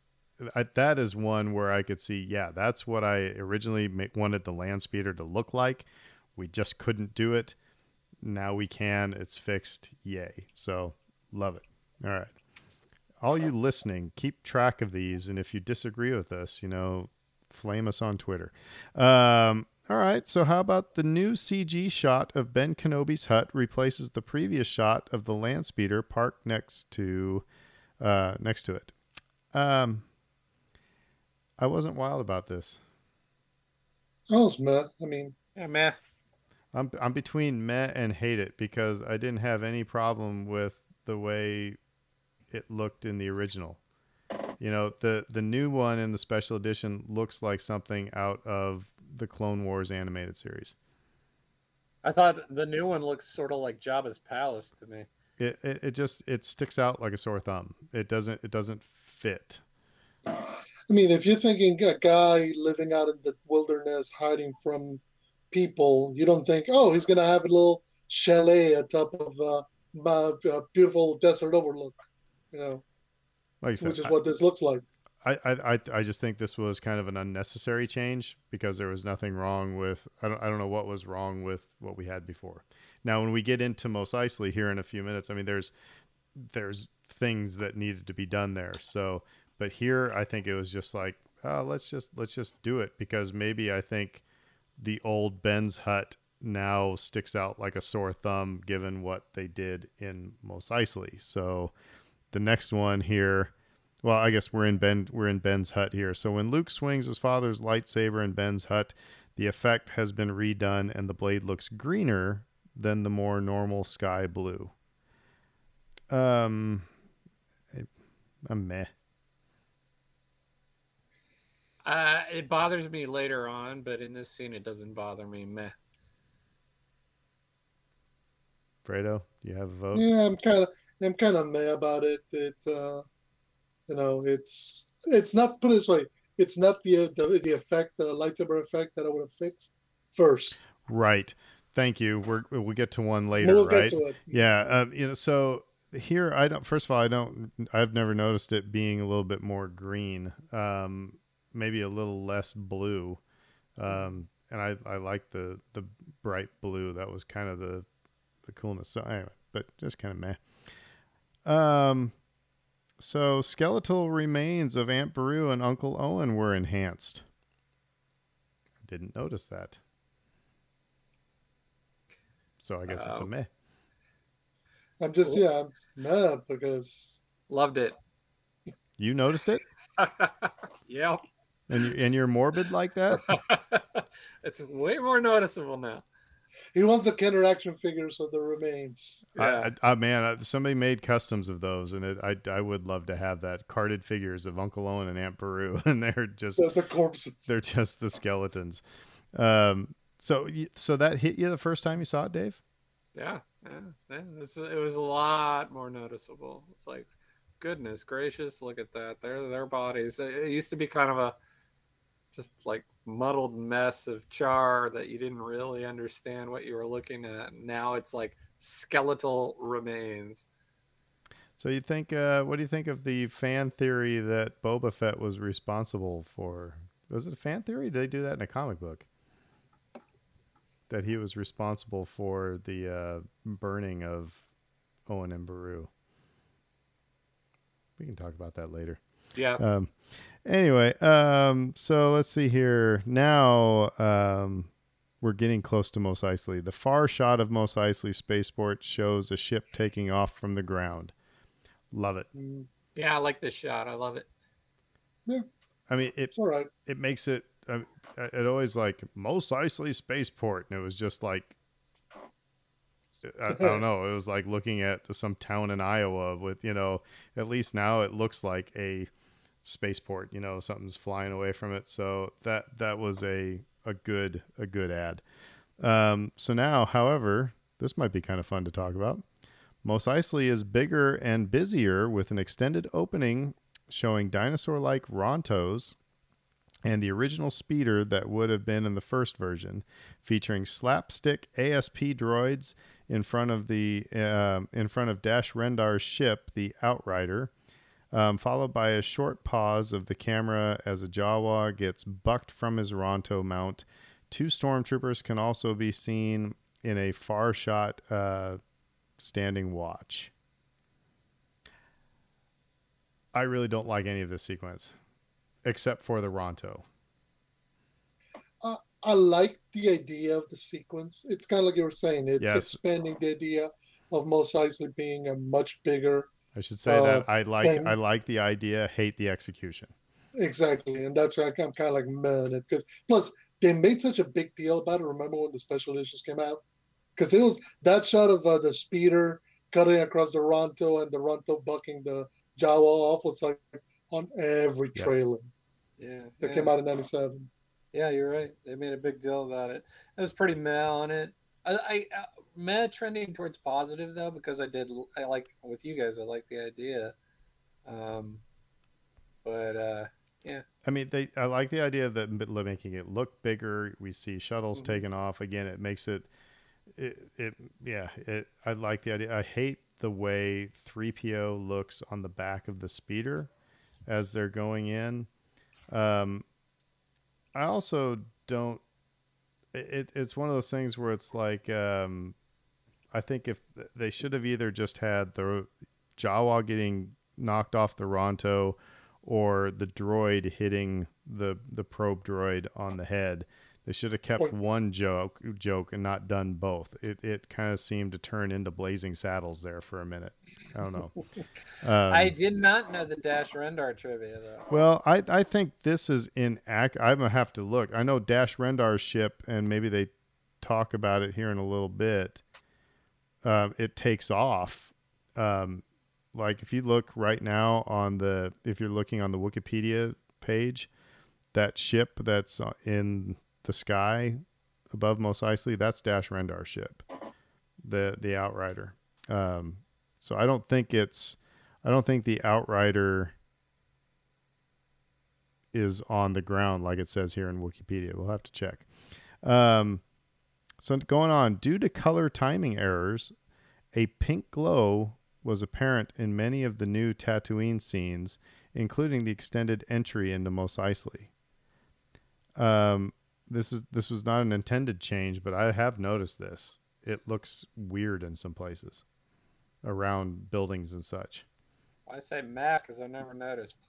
I, that is one where I could see, yeah, that's what I originally wanted the land speeder to look like. We just couldn't do it. Now we can. It's fixed. Yay. So love it. All right. All you listening, keep track of these. And if you disagree with us, you know, flame us on Twitter. Um, all right. So how about the new CG shot of Ben Kenobi's hut replaces the previous shot of the land speeder parked next to uh, next to it. Um, I wasn't wild about this. I was meh. I mean, Yeah, meh. I'm I'm between meh and hate it because I didn't have any problem with the way it looked in the original. You know, the the new one in the special edition looks like something out of the Clone Wars animated series. I thought the new one looks sort of like Jabba's palace to me. It, it it just it sticks out like a sore thumb. It doesn't it doesn't fit. I mean, if you're thinking a guy living out in the wilderness, hiding from people, you don't think, oh, he's gonna have a little chalet atop of uh, my, uh, beautiful desert overlook, you know, Like said, which is I- what this looks like. I, I, I- just think this was kind of an unnecessary change because there was nothing wrong with I don't I don't know what was wrong with what we had before. Now when we get into Mos Eisley here in a few minutes, I mean there's there's things that needed to be done there. So but here I think it was just like oh, let's just let's just do it because maybe I think the old Ben's hut now sticks out like a sore thumb given what they did in Mos Eisley. So the next one here well, I guess we're in Ben we're in Ben's hut here. So when Luke swings his father's lightsaber in Ben's hut, the effect has been redone and the blade looks greener than the more normal sky blue. Um I- I'm meh. Uh, it bothers me later on, but in this scene, it doesn't bother me. Meh. Fredo, do you have a vote? Yeah, I'm kind of I'm kind of meh about it. It uh, you know, it's it's not put it this way. It's not the the, the effect, the lightsaber effect that I would have fixed first. Right. Thank you. We're we'll get to one later, we'll right? get to it. Yeah, um, you know, so here I don't. First of all, I don't. I've never noticed it being a little bit more green, um, maybe a little less blue, um, and I I like the the bright blue. That was kind of the the coolness. So anyway, but just kind of meh. Um, so skeletal remains of Aunt Beru and Uncle Owen were enhanced. I Didn't notice that. So I guess it's a meh. I'm just yeah, I'm meh because Loved it. You noticed it, yep. and you and you're morbid like that. it's way more noticeable now. He wants the Kenner action figures of the remains. Yeah. I, I, I man, somebody made customs of those, and it, I I would love to have that carded figures of Uncle Owen and Aunt Beru, and they're just The, the corpses. they're just the skeletons. Um, so so that hit you the first time you saw it, Dave? Yeah, yeah, yeah. It's, it was a lot more noticeable. It's like, goodness gracious, look at that. Their their bodies. It, it used to be kind of a just like muddled mess of char that you didn't really understand what you were looking at. Now it's like skeletal remains. So you think, uh, what do you think of the fan theory that Boba Fett was responsible for? Was it a fan theory? Did they do that in a comic book? That he was responsible for the uh, burning of Owen and Beru. We can talk about that later. Yeah, Um, anyway, um, so let's see here. Now um, we're getting close to Mos Eisley. The far shot of Mos Eisley spaceport shows a ship taking off from the ground. Love it. Mm, yeah. I like this shot. I love it. Yeah. I mean, it It's all right. it makes it. It always like Mos Eisley spaceport, and it was just like. I, I don't know. It was like looking at some town in Iowa with, you know, at least now it looks like a spaceport. You know, something's flying away from it. So that that was a a good a good ad. Um, so now, however, this might be kind of fun to talk about. Mos Eisley is bigger and busier with an extended opening showing dinosaur-like Rontos and the original speeder that would have been in the first version, featuring slapstick ASP droids in front of the um in front of Dash Rendar's ship, the Outrider. Um, followed by a short pause of the camera as a Jawa gets bucked from his Ronto mount. Two stormtroopers can also be seen in a far shot uh, standing watch. I really don't like any of this sequence, except for the Ronto. I like the idea of the sequence. It's kind of like you were saying. It's Yes. expanding the idea of Mos Eisley being a much bigger I should say Uh, that I like thing. I like the idea, hate the execution. Exactly, and that's why I'm kind of like man, it because plus they made such a big deal about it. Remember when the special issues came out? Because it was that shot of uh, the speeder cutting across the Ronto and the Ronto bucking the Jawa off was like on every trailer Yeah. that yeah. came out in '97. Yeah, you're right. They made a big deal about it. It was pretty meh on it. I, I uh, meh trending towards positive though because I did I like with you guys. I like the idea. Um, but uh, yeah. I mean, they. I like the idea of that making it look bigger. We see shuttles Mhm. taking off again. It makes it, it, it. Yeah, it. I like the idea. I hate the way three PO looks on the back of the speeder as they're going in. Um, I also don't. It, it's one of those things where it's like, um, I think if they should have either just had the Jawa getting knocked off the Ronto or the droid hitting the the probe droid on the head. They should have kept Point. one joke joke and not done both. It it kind of seemed to turn into Blazing Saddles there for a minute. I don't know. Um, I did not know the Dash Rendar trivia though. well, I I think this is inaccurate. I'm gonna have to look. I know Dash Rendar's ship, and maybe they talk about it here in a little bit. Um, it takes off. Um, like if you look right now on the, if you're looking on the Wikipedia page, that ship that's uh, in the sky above Mos Eisley, that's Dash Rendar's ship, the the Outrider. Um, so I don't think it's, I don't think the Outrider is on the ground like it says here in Wikipedia. We'll have to check. Um, so going on, due to color timing errors, a pink glow was apparent in many of the new Tatooine scenes, including the extended entry into Mos Eisley. Um, this is this was not an intended change, but I have noticed this. It looks weird in some places, around buildings and such. I say Mac? because I've never noticed.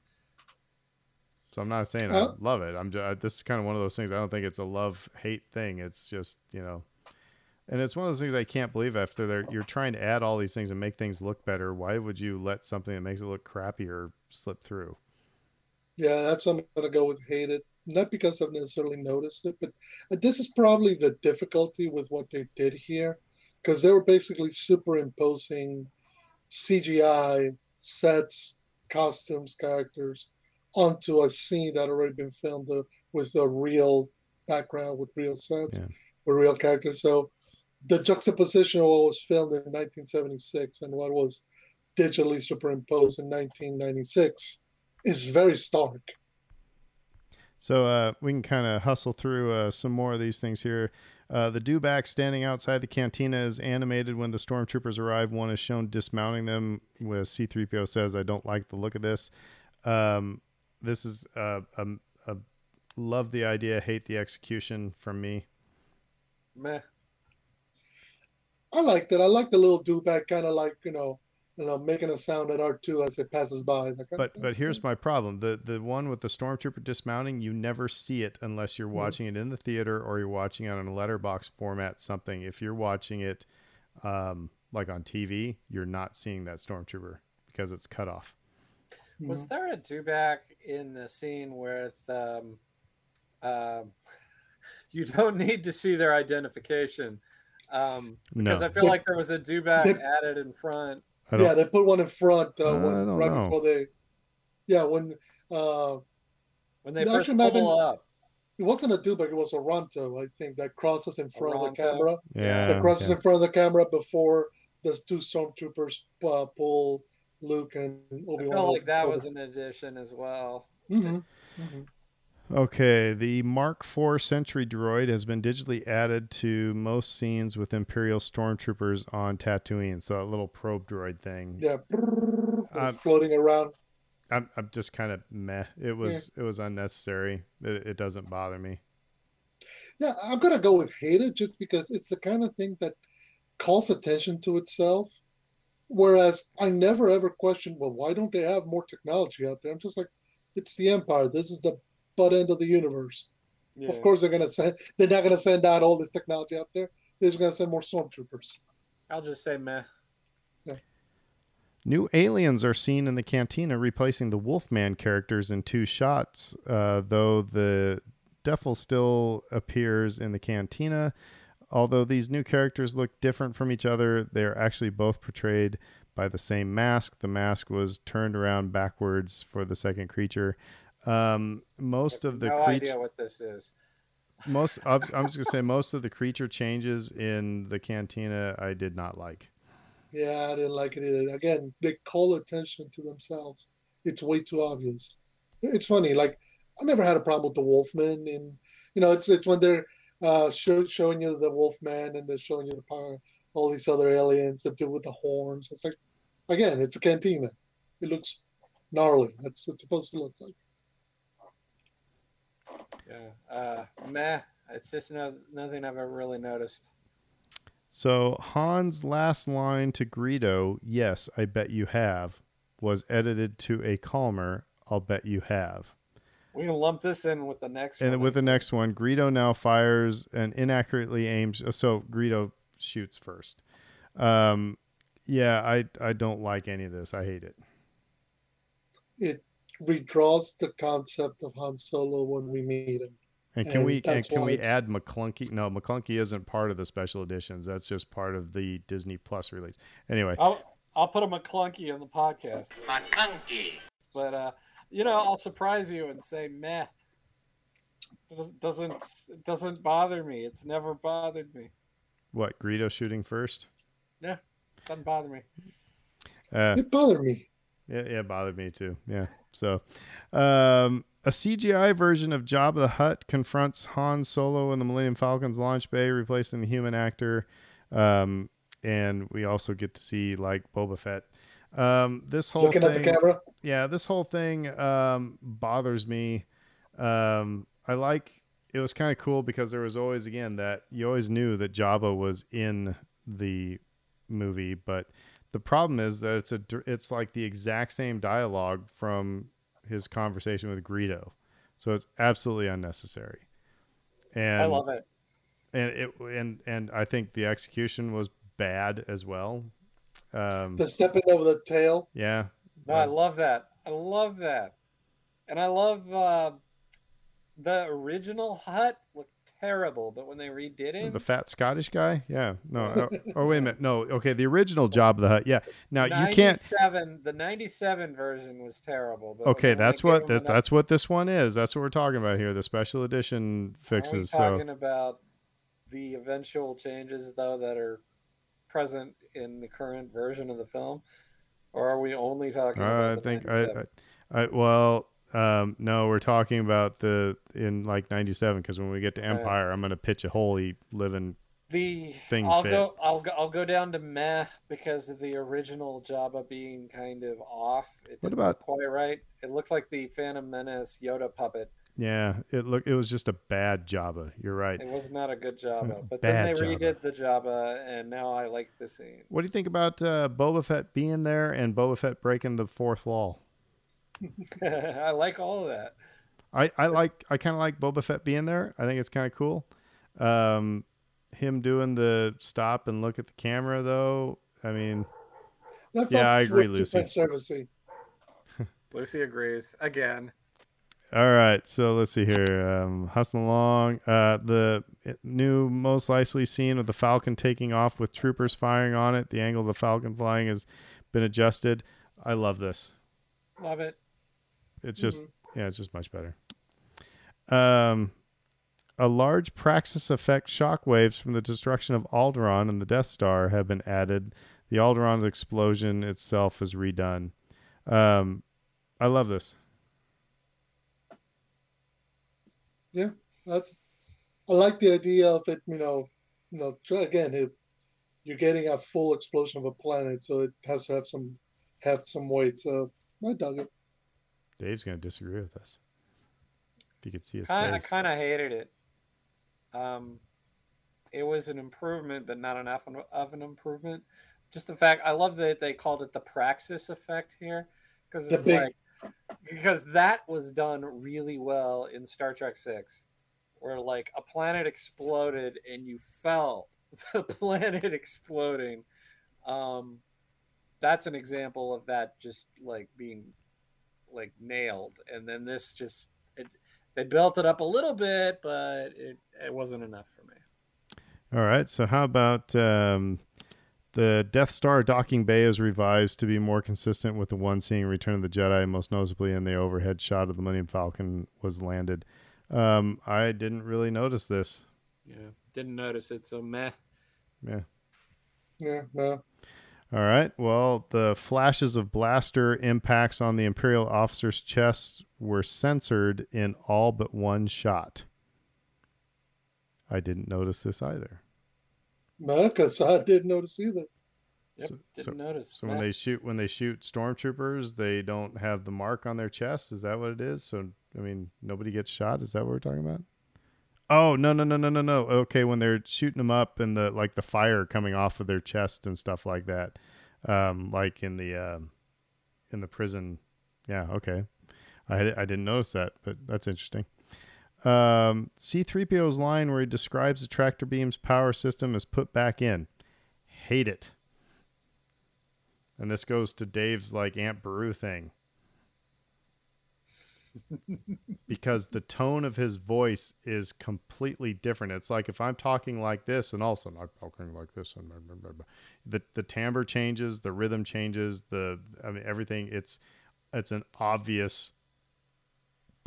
So I'm not saying Uh, I love it. I'm just this is kind of one of those things. I don't think it's a love hate thing. It's just you know, and it's one of those things I can't believe after they're you're trying to add all these things and make things look better. Why would you let something that makes it look crappier slip through? Yeah, that's what I'm gonna go with hated. Not because I've necessarily noticed it, but this is probably the difficulty with what they did here, because they were basically superimposing CGI sets, costumes, characters onto a scene that had already been filmed uh, with a real background, with real sets, Yeah. with real characters. So the juxtaposition of what was filmed in 1976 and what was digitally superimposed in 1996 is very stark. So uh, we can kind of hustle through uh, some more of these things here. Uh, the dewback standing outside the cantina is animated when the stormtroopers arrive. One is shown dismounting them. With C-3PO says, "I don't like the look of this." Um, this is uh, a, a love the idea, hate the execution from me. Meh. I liked it. I like the little dewback, kind of like you know, you know, making a sound at R two as it passes by. Like, But but here's my problem: the the one with the stormtrooper dismounting, you never see it unless you're Mhm. watching it in the theater or you're watching it on a letterbox format. Something. If you're watching it, um, like on TV, you're not seeing that stormtrooper because it's cut off. Was there a dewback in the scene with um, um, you don't need to see their identification? Um, because No. I feel They- like there was a dewback they- added in front. Yeah, they put one in front uh, I when, right know. before they. Yeah, when uh, When they No, first actually, pull been- up, it wasn't a dewback, it was a Ronto, I think, that crosses in front of the camera. yeah, that crosses okay. in front of the camera before the two stormtroopers uh, pull Luke and Obi I felt like that was an addition as well. hmm hmm Okay, the Mark IV Sentry droid has been digitally added to most scenes with Imperial stormtroopers on Tatooine. So a little probe droid thing. Yeah, it's Uh, floating around. I'm I'm just kind of meh. It was it was unnecessary. It, it doesn't bother me. Yeah, I'm gonna go with hate it just because it's the kind of thing that calls attention to itself. Whereas I never ever question, well, why don't they have more technology out there? I'm just like, it's the Empire. This is the butt end of the universe. Yeah. Of course, they're gonna send. They're not gonna send out all this technology out there. They're just gonna send more stormtroopers. I'll just say meh. New aliens are seen in the cantina, replacing the Wolfman characters in two shots. Uh, though the Devil still appears in the cantina. Although these new characters look different from each other, they are actually both portrayed by the same mask. The mask was turned around backwards for the second creature. Um, most of the no creature, idea what this is. most I'm, I'm just gonna say most of the creature changes in the cantina I did not like. Yeah, I didn't like it either. Again, they call attention to themselves. It's way too obvious. It's funny. Like I never had a problem with the Wolfman, and you know, it's it's when they're uh, show, showing you the Wolfman and they're showing you the power, all these other aliens that do with the horns. It's like, again, it's a cantina. It looks gnarly. That's what it's supposed to look like. Yeah. Uh, meh. It's just no, nothing I've ever really noticed. So Han's last line to Greedo, "Yes, I bet you have," was edited to a calmer, "I'll bet you have." We can lump this in with the next one. And one. with the next one, Greedo now fires and inaccurately aims. So Greedo shoots first. Um, yeah, I I don't like any of this. I hate it. It redraws the concept of Han Solo when we meet him. And can And we and can we add Maclunkey? No, Maclunkey isn't part of the special editions. That's just part of the Disney Plus release. Anyway, I'll I'll put a Maclunkey on the podcast. Maclunkey. But uh, you know, I'll surprise you and say meh. It does- doesn't it doesn't bother me. It's never bothered me. what Greedo shooting first? Yeah, Doesn't bother me. Uh, It bothered me. Yeah, yeah, it bothered me too. Yeah. So, um, a CGI version of Jabba the Hutt confronts Han Solo in the Millennium Falcon's launch bay, replacing the human actor. Um, and we also get to see like Boba Fett. Um, this whole Looking thing, at the camera. yeah, this whole thing um, bothers me. Um, I like it was kind of cool because there was always again that you always knew that Jabba was in the movie, but the problem is that it's a it's like the exact same dialogue from his conversation with Greedo, so it's absolutely unnecessary. And I love it. and it and and I think the execution was bad as well. Um, The stepping over the tail. yeah, No, I love that. I love that. And I love uh, the original Hutt looked terrible, but when they redid it, The fat Scottish guy? Yeah. No. oh, oh, wait a minute. No. Okay. The original Jabba the Hutt. Yeah. Now you can't. 97 The '97 version was terrible. But Okay, that's what him that's, that's what this one is. That's what we're talking about here. The special edition Are we fixes. So talking about the eventual changes though that are present in the current version of the film, or are we only talking uh, about I think I, I, I well um no we're talking about the in like 97 because when we get to Right. Empire I'm gonna pitch a holy living the thing I'll fit. go I'll go I'll go down to meh because of the original Jabba being kind of off. It What about- quite right? It looked like the Phantom Menace Yoda puppet. Yeah it look it was just a bad Jabba. You're right. It was not a good Jabba. But Bad then they Jabba. redid the Jabba, and now I like the scene. What do you think about uh, Boba Fett being there and Boba Fett breaking the fourth wall? I like all of that. I, I like I kind of like Boba Fett being there. I think it's kind of cool. Um, him doing the stop and look at the camera though. I mean, Yeah, I agree, Lucy. Lucy agrees again. All right. So let's see here. Um, hustling along. Uh, the new Mos Eisley scene of the Falcon taking off with troopers firing on it. The angle of the Falcon flying has been adjusted. I love this. Love it. It's just yeah, it's just much better. Um, a large Praxis effect shockwaves from the destruction of Alderaan and the Death Star have been added. The Alderaan's explosion itself is redone. Um, I love this. Yeah, that's, I like the idea of it. You know, you know. try- Again, it, you're getting a full explosion of a planet, so it has to have some have some weight. So I dug it. Dave's going to disagree with us. If you could see his I, I face. kind of hated it. Um, it was an improvement, but not enough of- of an improvement. Just the fact I love that they called it the praxis effect here, because The it's big- like because that was done really well in Star Trek Six, where like a planet exploded and you felt the planet exploding. Um, that's an example of that just like being like nailed, and then this just it they built it up a little bit, but it, it wasn't enough for me. All right. So how about um, the Death Star docking bay is revised to be more consistent with the one seeing Return of the Jedi, most noticeably in the overhead shot of the Millennium Falcon was landed. Um, I didn't really notice this. Yeah, didn't notice it, so meh. Yeah. Yeah, no. All right. Well, the flashes of blaster impacts on the Imperial officer's chest were censored in all but one shot. I didn't notice this either. No, because I didn't notice either. Yep, So- didn't so- notice. So when they shoot when they shoot stormtroopers, they don't have the mark on their chest. Is that what it is? So I mean, nobody gets shot. Is that what we're talking about? Oh no no no no no no. Okay, when they're shooting them up and the like the fire coming off of their chest and stuff like that, um, like in the um, in the prison. Yeah. Okay. I I didn't notice that, but that's interesting. Um, C3PO's line where he describes the tractor beam's power system is put back in. Hate it. And this goes to Dave's like Aunt Beru thing. because the tone of his voice is completely different. It's like if I'm talking like this and also of a sudden I'm talking like this and blah, blah, blah, blah. the the timbre changes, the rhythm changes, the I mean everything it's it's an obvious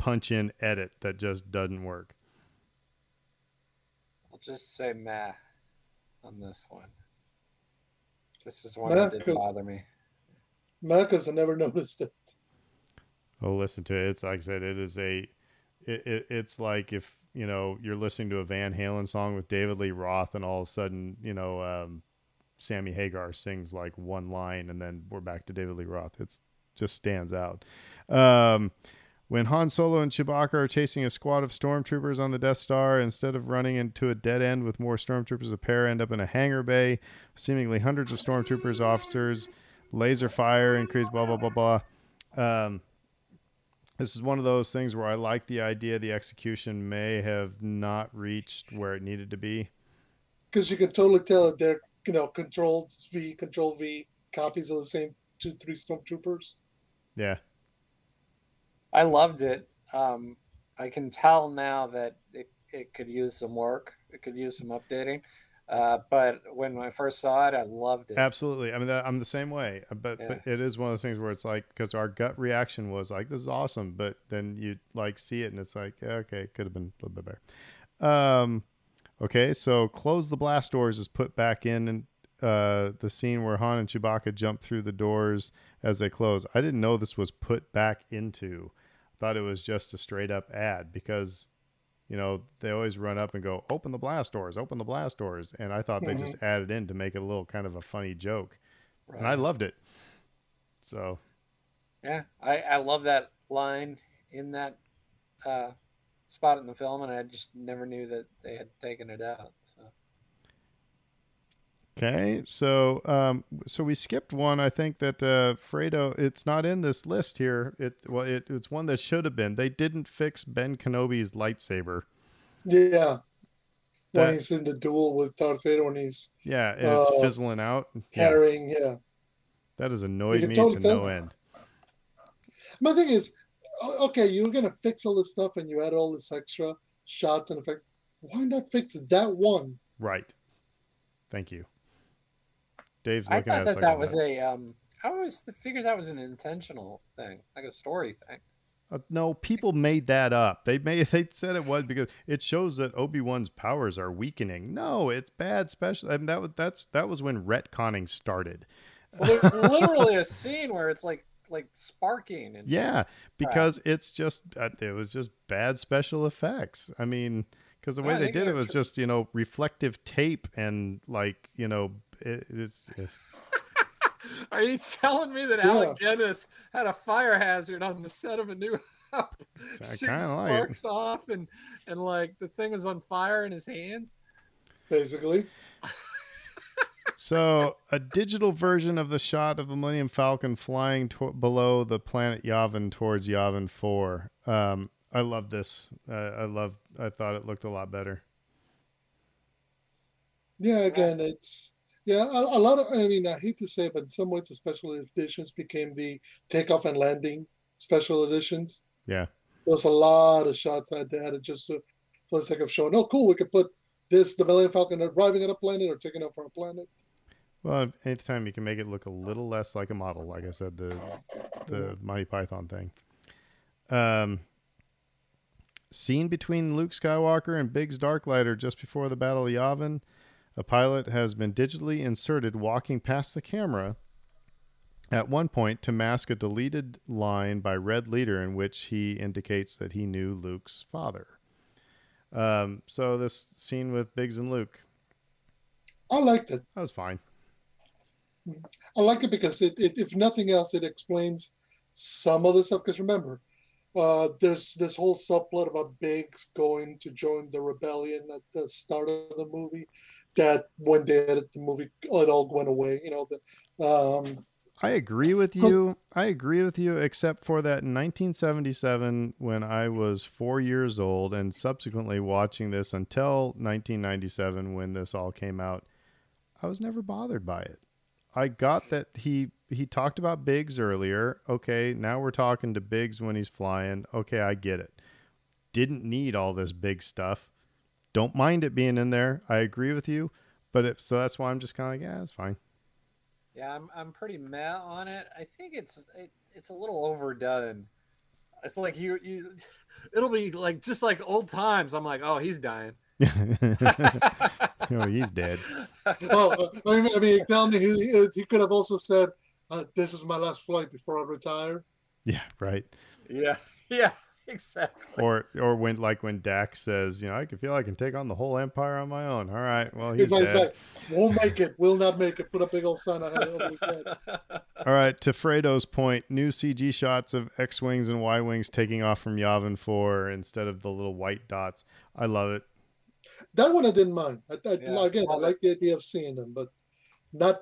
punch in edit that just doesn't work. I'll just say meh on this one. This is one Meh, that didn't 'cause- bother me. Because I never noticed it. Oh, listen to it. It's like I said, it is a, it, it, it's like if you know you're listening to a Van Halen song with David Lee Roth, and all of a sudden you know um, Sammy Hagar sings like one line, and then we're back to David Lee Roth. It's just stands out. Um, when Han Solo and Chewbacca are chasing a squad of stormtroopers on the Death Star, instead of running into a dead end with more stormtroopers, a pair end up in a hangar bay, seemingly hundreds of stormtroopers, officers, laser fire, increase, blah blah blah blah. Um, this is one of those things where I like the idea the execution may have not reached where it needed to be. Because you can totally tell that they're, you know, Control V, Control V copies of the same two, three stormtroopers. Yeah. I loved it. Um, I can tell now that it, it could use some work. It could use some updating. Uh, but when I first saw it, I loved it. Absolutely. I mean, that, I'm the same way, uh, but, Yeah. but it is one of those things where it's like, because our gut reaction was like, this is awesome. But then you like see it and it's like, okay, it could have been a little bit better. Um, okay. So close the blast doors is put back in and, uh, the scene where Han and Chewbacca jump through the doors as they close. I didn't know this was put back into. Thought it was just a straight up ad because you know, they always run up and go, open the blast doors, open the blast doors. And I thought they just added in to make it a little kind of a funny joke. And I loved it. So, Yeah, I, I love that line in that uh, spot in the film, and I just never knew that they had taken it out. So okay. So, um, so we skipped one. I think that, uh, Fredo, it's not in this list here. It, well, it, it's one that should have been. They didn't fix Ben Kenobi's lightsaber. Yeah. When he's in the duel with Darth Vader, when he's Yeah. And it's Oh. fizzling out. Carrying, yeah. That has annoyed me totally to no end. My thing is, okay, you're gonna fix all this stuff and you add all this extra shots and effects. Why not fix that one? Right. Thank you. Dave's I looking at thought that like that was nuts. a. Um, I always figured that was an intentional thing, like a story thing. Uh, no, people made that up. They made they said it was because it shows that Obi Wan's powers are weakening. No, it's bad special. I mean, that was that's that was when retconning started. Well, there's literally a scene where it's like like sparking and Yeah, because it's just uh, it was just bad special effects. I mean, because the way they did it was just you know reflective tape and like you know it, it's. it- Are you telling me that Yeah. Alec Guinness had a fire hazard on the set of a new house? I Shooting kinda like it. sparks off and and like the thing was on fire in his hands. Basically, So, a digital version of the shot of the Millennium Falcon flying to- below the planet Yavin towards Yavin 4. Um, I love this. Uh, I love. I thought it looked a lot better. yeah. Again, it's yeah. A, a lot of. I mean, I hate to say, it, but in some ways, the special editions became the takeoff and landing special editions. Yeah. There's a lot of shots I added just to, for the sake of showing. Oh, cool! We could put this the Millennium Falcon arriving at a planet or taking off from a planet. Well, anytime you can make it look a little less like a model, like I said, the the Monty Python thing. Um, scene between Luke Skywalker and Biggs Darklighter just before the Battle of Yavin. A pilot has been digitally inserted walking past the camera at one point to mask a deleted line by Red Leader in which he indicates that he knew Luke's father. Um, so this scene with Biggs and Luke, I liked it. that was fine. I like it because it, it if nothing else, it explains some of the stuff. Because remember, uh, there's this whole subplot about Biggs going to join the rebellion at the start of the movie. That when the movie, it all went away. You know, the, um, I agree with you. I agree with you, except for that in 1977, when I was four years old, and subsequently watching this until 1997, when this all came out, I was never bothered by it. I got that he he talked about Biggs earlier. Okay, now we're talking to Biggs when he's flying. Okay, I get it. Didn't need all this big stuff. Don't mind it being in there. I agree with you, but if so, that's why I'm just kind of like, yeah, it's fine. Yeah, I'm I'm pretty meh on it. I think it's it, it's a little overdone. It's like you you it'll be like just like old times. I'm like, oh, he's dying. oh, he's dead. well, uh, I mean, I mean, tell me, who he, is he could have also said, uh, "This is my last flight before I retire." Yeah, right. Yeah, yeah, exactly. Or or when like when Dax says, you know, I can feel I can take on the whole empire on my own. All right, well he's He's like, dead. he's like, "Won't make it. We'll not make it." Put a big old sign ahead of his. All right, to Fredo's point, new CG shots of X wings and Y wings taking off from Yavin Four instead of the little white dots. I love it. That one I didn't mind. I, I, Yeah, again, I love it. like the idea of seeing them, but not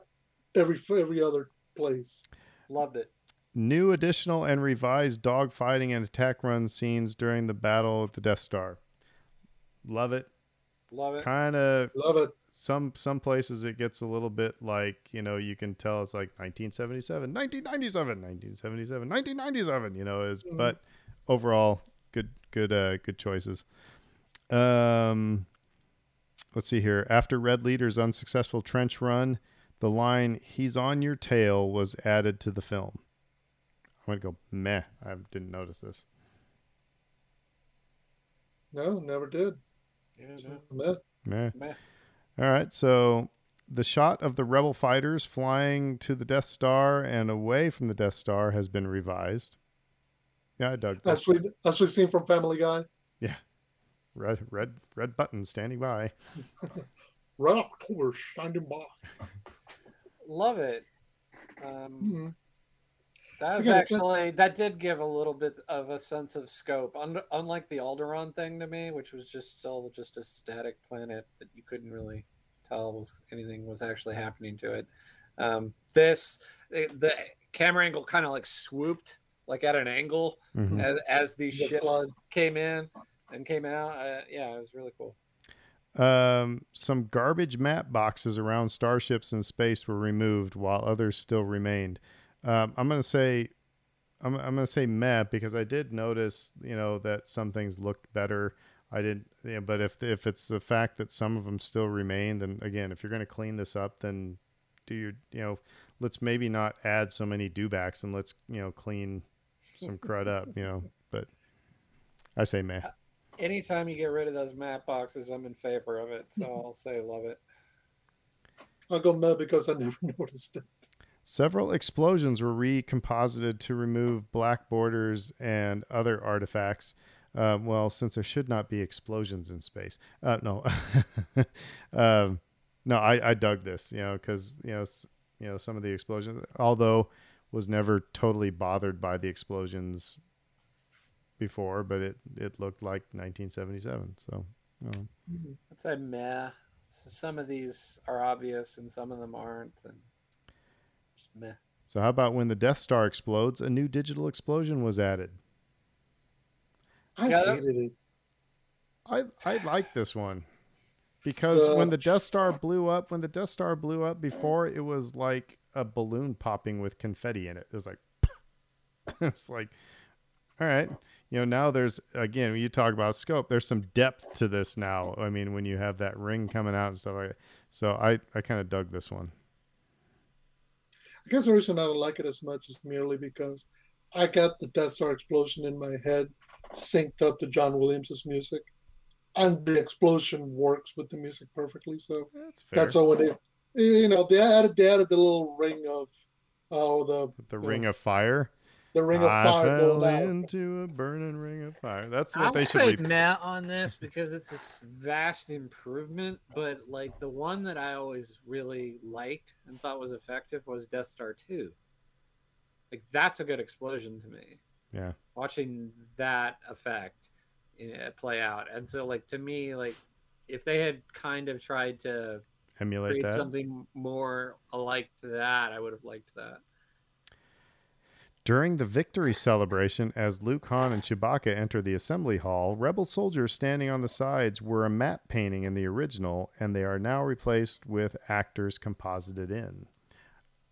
every every other place. Loved it. New additional and revised dogfighting and attack run scenes during the battle at the Death Star. Love it. Love it. Kind of Love it. some some places it gets a little bit like you know you can tell it's like 1977 1997 1977 1997 you know is Mhm. but overall good good uh good choices um let's see here after red leader's unsuccessful trench run the line he's on your tail was added to the film i'm gonna go meh i didn't notice this No, never did. Yeah, no, Meh. meh meh. All right, so the shot of the rebel fighters flying to the Death Star and away from the Death Star has been revised. Yeah, I dug As this. we as we've seen from Family Guy. Yeah, red, red, red button standing by. Red October standing by. Love it. Um, Mhm. That was Again, a- actually that did give a little bit of a sense of scope, Un- unlike the Alderaan thing to me, which was just still just a static planet that you couldn't really tell was anything was actually happening to it. Um, this the, the camera angle kind of like swooped like at an angle Mhm. as, as these The ships fly. came in and came out. Uh, yeah, it was really cool. Um, some garbage matte boxes around starships in space were removed, while others still remained. Um, I'm gonna say, I'm, I'm gonna say meh because I did notice, you know, that some things looked better. I didn't, yeah, but if if it's the fact that some of them still remain, then again, if you're gonna clean this up, then do your, you know, let's maybe not add so many dewbacks and let's, you know, clean some crud up, you know. But I say meh. Anytime you get rid of those matte boxes, I'm in favor of it. So I'll say love it. I'll go meh because I never noticed it. Several explosions were recomposited to remove black borders and other artifacts. Uh, well, since there should not be explosions in space. Uh, no, um, no, I, I dug this, you know, because you know, you know some of the explosions. Although was never totally bothered by the explosions before, but it it looked like 1977. So I'd say meh. So some of these are obvious and some of them aren't, and just meh. so how about when the Death Star explodes, a new digital explosion was added. I Yeah, hated it. I I like this one because when the Death Star blew up, when the Death Star blew up before, it was like a balloon popping with confetti in it. It was like it's like all right, you know. Now there's again when you talk about scope, there's some depth to this now. I mean, when you have that ring coming out and stuff like that. So I I kind of dug this one. I guess the reason I don't like it as much is merely because I got the Death Star explosion in my head synced up to John Williams' music. And the explosion works with the music perfectly. So That's fair. that's all when they you know, they added they added the little ring of oh the the ring of fire. The ring of I fire fell going out. into a burning ring of fire. That's what I'll they should. say Re- meh on this because it's a s- vast improvement. But like the one that I always really liked and thought was effective was Death Star Two. Like that's a good explosion to me. yeah. Watching that effect uh, play out, and so like to me, like if they had kind of tried to Emulate create that. something more alike to that, I would have liked that. During the victory celebration, as Luke, Han, and Chewbacca enter the assembly hall, rebel soldiers standing on the sides were a matte painting in the original, and they are now replaced with actors composited in.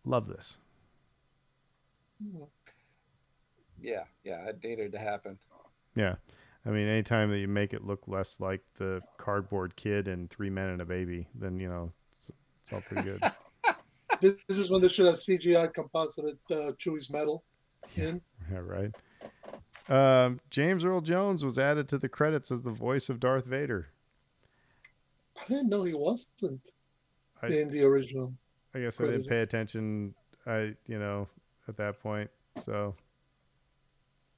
Love this. Yeah, yeah, I dated it needed to happen. Yeah. I mean, anytime that you make it look less like the cardboard kid and three men and a baby, then, you know, it's, it's all pretty good. This, this is when they should have CGI composited uh, Chewie's metal in. yeah, right. Um, James Earl Jones was added to the credits as the voice of Darth Vader. I didn't know he wasn't I- in the original. I guess I didn't pay attention. I, you know, at that point. So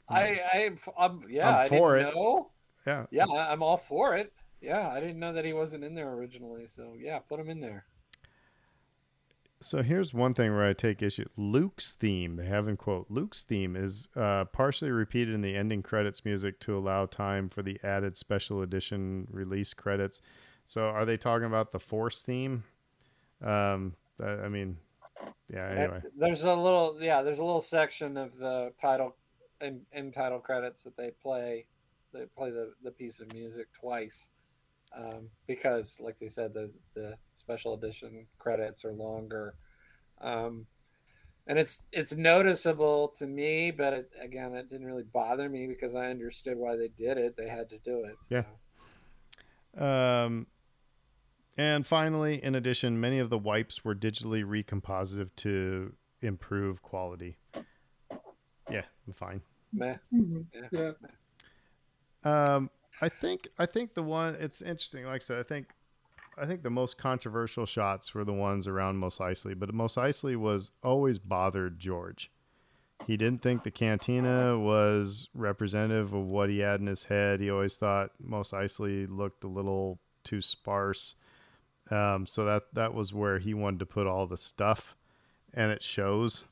I, I, I'm, yeah, I'm I for didn't it. know. yeah, Yeah, I'm all for it. Yeah, I didn't know that he wasn't in there originally. So yeah, put him in there. So here's one thing where I take issue. Luke's theme, they have in quote, Luke's theme is uh, partially repeated in the ending credits music to allow time for the added special edition release credits. So are they talking about the Force theme? Um, I mean, yeah. Anyway, There's a little, yeah, there's a little section of the title and in title credits that they play. They play the, the piece of music twice um, because, like they said, the the special edition credits are longer. Um, and it's it's noticeable to me, but it, again, it didn't really bother me because I understood why they did it. They had to do it. So. Yeah. Um, and finally, in addition, many of the wipes were digitally recompositive to improve quality. Yeah, I'm fine. Meh. Mhm. Yeah. Yeah. Um, I think I think the one it's interesting. Like I said, I think I think the most controversial shots were the ones around Mos Eisley, but Mos Eisley was always bothered George. He didn't think the cantina was representative of what he had in his head. He always thought Mos Eisley looked a little too sparse. Um, so that that was where he wanted to put all the stuff, and it shows.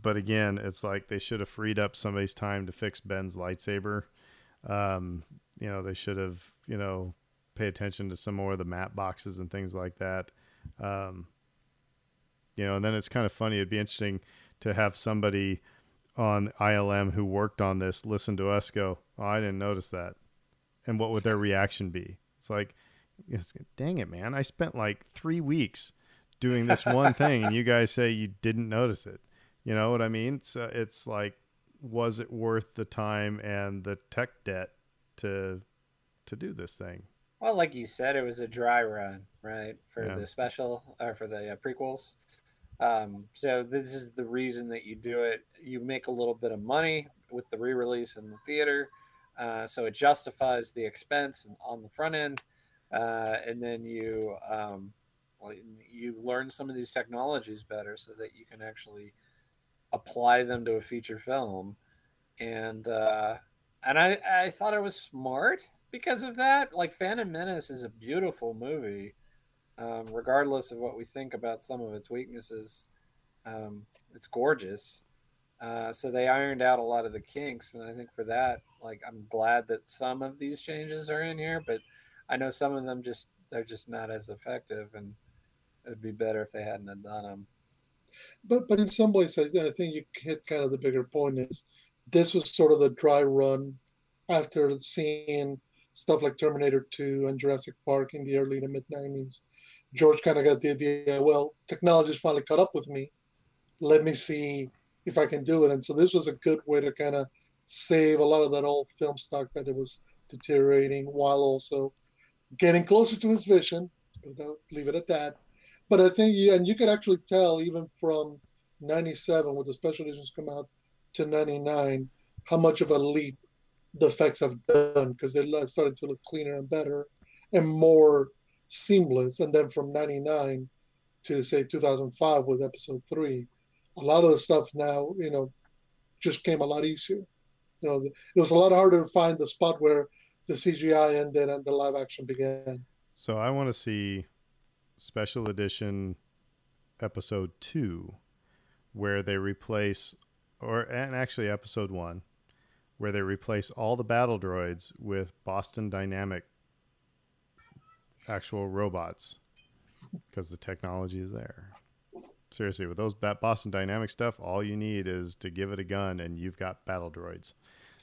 But again, it's like they should have freed up somebody's time to fix Ben's lightsaber. Um, you know, they should have, you know, pay attention to some more of the matte boxes and things like that. Um, you know, and then it's kind of funny. It'd be interesting to have somebody on ILM who worked on this listen to us go, "Oh, I didn't notice that," and what would their reaction be? It's like, it's, dang it, man! I spent like three weeks doing this one thing, and you guys say you didn't notice it. You know what I mean? So it's like, was it worth the time and the tech debt to to do this thing? Well, like you said, it was a dry run, right, for Yeah. the special or for the uh, prequels. Um, so this is the reason that you do it. You make a little bit of money with the re-release in the theater, uh, so it justifies the expense on the front end, uh, and then you um, well, you learn some of these technologies better so that you can actually apply them to a feature film, and uh, and I I thought it was smart because of that. Like Phantom Menace is a beautiful movie, um, regardless of what we think about some of its weaknesses. Um, it's gorgeous. Uh, so they ironed out a lot of the kinks, and I think for that, like, I'm glad that some of these changes are in here, but I know some of them just they're just not as effective, and it'd be better if they hadn't done them. But but in some ways, I, I think you hit kind of the bigger point is this was sort of the dry run after seeing stuff like Terminator 2 and Jurassic Park in the early to mid 90s. George kind of got the idea, well, technology's finally caught up with me. Let me see if I can do it. And so this was a good way to kind of save a lot of that old film stock that it was deteriorating while also getting closer to his vision. but Leave it at that. But I think, yeah, and you could actually tell even from 97 when the special editions come out to 99 how much of a leap the effects have done because they started to look cleaner and better and more seamless. And then from 99 to say 2005 with episode three, a lot of the stuff now, you know, just came a lot easier. You know, it was a lot harder to find the spot where the CGI ended and the live action began. So I want to see special edition episode two, where they replace, or and actually episode one, where they replace all the battle droids with Boston Dynamic actual robots because the technology is there. Seriously, with those that Boston Dynamic stuff, all you need is to give it a gun and you've got battle droids.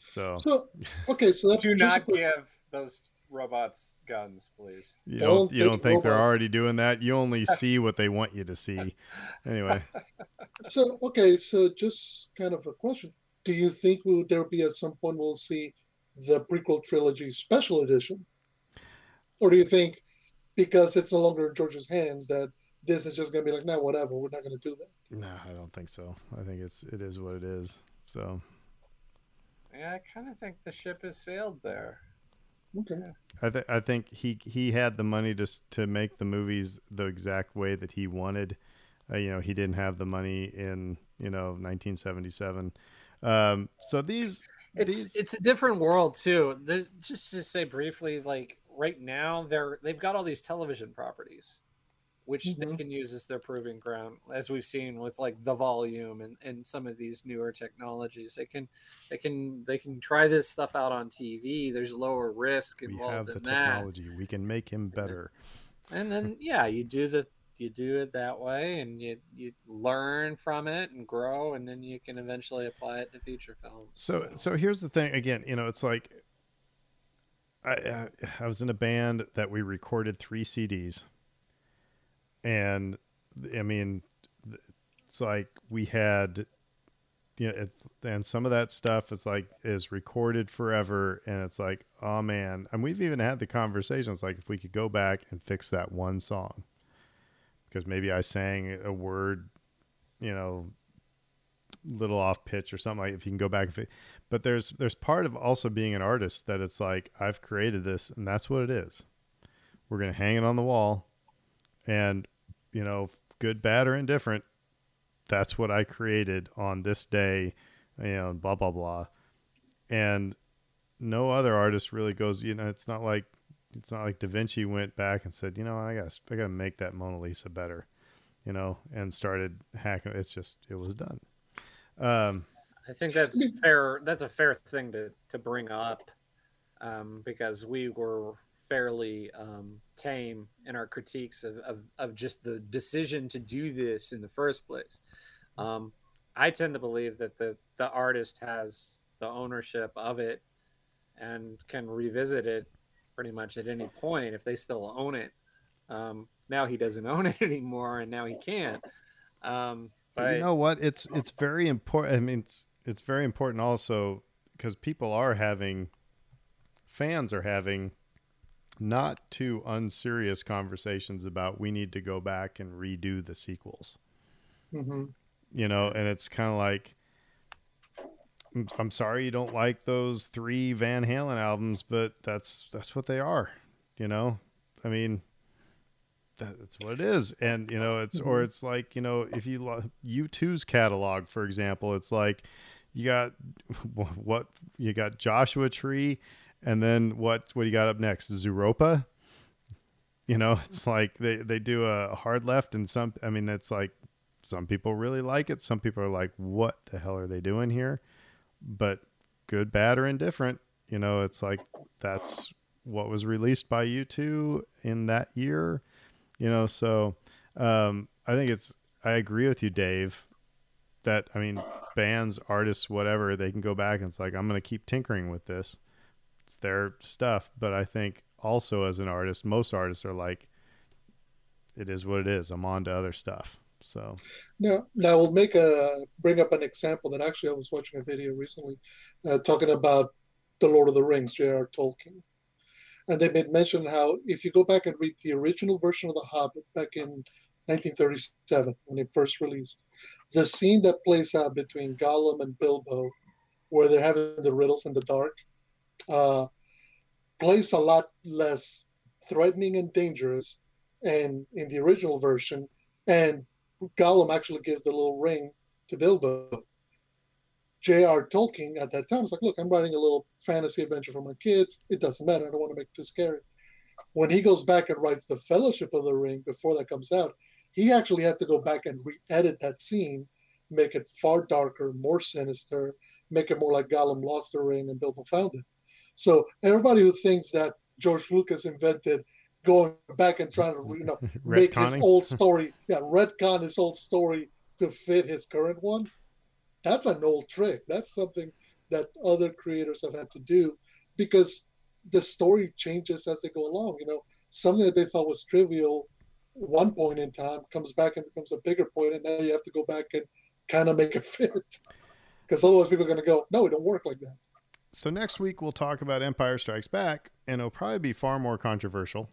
So, So okay, so that's Do just not give those robots guns, please. you don't don't you don't think think they're already doing that? You only see what they want you to see. Anyway, so okay, so just kind of a question: Do you think there will there be at some point we'll see the prequel trilogy special edition, or do you think because it's no longer in George's hands that this is just going to be like, no, whatever, we're not going to do that? no, I don't think so. I think it's it is what it is. So Yeah, I kind of think the ship has sailed there. Okay. I think I think he he had the money to to make the movies the exact way that he wanted. Uh, you know, he didn't have the money in you know 1977. Um, so these It's these it's a different world too. The, just to say briefly, like right now, they're they've got all these television properties, which they Mhm. can use as their proving ground, as we've seen with like the volume and, and some of these newer technologies. They can they can they can try this stuff out on TV. There's lower risk we have the in that. technology. We can make him better. and then yeah you do the you do it that way and you you learn from it and grow and then you can eventually apply it to feature films So so here's the thing. Again, you know, it's like I I, I was in a band that we recorded three CDs, and I mean, it's like we had, you know, it, and some of that stuff is like is recorded forever, and it's like, oh man, and we've even had the conversations like if we could go back and fix that one song, because maybe I sang a word, you know, little off pitch or something like if you can go back and fi- but there's there's part of also being an artist that it's like I've created this and that's what it is. We're gonna hang it on the wall, and you know, good, bad, or indifferent, that's what I created on this day, and blah blah blah, and no other artist really goes. You know, it's not like it's not like Da Vinci went back and said, you know, I got I got to make that Mona Lisa better, you know, and started hacking. It's just it was done. Um, i think that's fair that's a fair thing to to bring up um, because we were fairly um, tame in our critiques of, of, of just the decision to do this in the first place um, i tend to believe that the the artist has the ownership of it and can revisit it pretty much at any point if they still own it. Um, now he doesn't own it anymore, and now he can't. Um, but you know what? It's it's very important. I mean, it's it's very important also because people are having, fans are having, not too unserious conversations about we need to go back and redo the sequels. hmm You know, and it's kind of like. I'm- I'm sorry you don't like those three Van Halen albums, but that's that's what they are. You know, I mean, that's what it is. And you know, it's or it's like you know, if you lo- U2's catalog, for example, it's like you got what you got Joshua Tree, and then what what do you got up next? Zooropa. You know, it's like they they do a hard left, and some. I mean, it's like some people really like it. Some people are like, "What the hell are they doing here?" But good, bad, or indifferent, you know, it's like that's what was released by U2 in that year. You know, so um, I think it's. I agree with you, Dave. That I mean, bands, artists, whatever, they can go back and it's like I'm to keep tinkering with this. It's their stuff, but I think also as an artist, most artists are like, it is what it is. I'm on to other stuff. So Now, now we'll make a bring up an example that actually I was watching a video recently, uh, talking about the Lord of the Rings, J.R. Tolkien, and they made mention how if you go back and read the original version of The Hobbit back in 1937 when it first released, the scene that plays out between Gollum and Bilbo, where they're having the riddles in the dark, uh, plays a lot less threatening and dangerous, and in the original version, and Gollum actually gives the little ring to Bilbo. J.R. Tolkien at that time was like, look, I'm writing a little fantasy adventure for my kids. It doesn't matter. I don't want to make it too scary. When he goes back and writes the Fellowship of the Ring before that comes out, he actually had to go back and re-edit that scene, make it far darker, more sinister, make it more like Gollum lost the ring and Bilbo found it. So everybody who thinks that George Lucas invented going back and trying to you know make his old story, yeah, retcon his old story to fit his current one. That's an old trick. That's something that other creators have had to do because the story changes as they go along. You know, something that they thought was trivial one point in time comes back and becomes a bigger point, and now you have to go back and kind of make it fit. Because otherwise, people are going to go, "No, it don't work like that." So next week we'll talk about Empire Strikes Back, and it'll probably be far more controversial.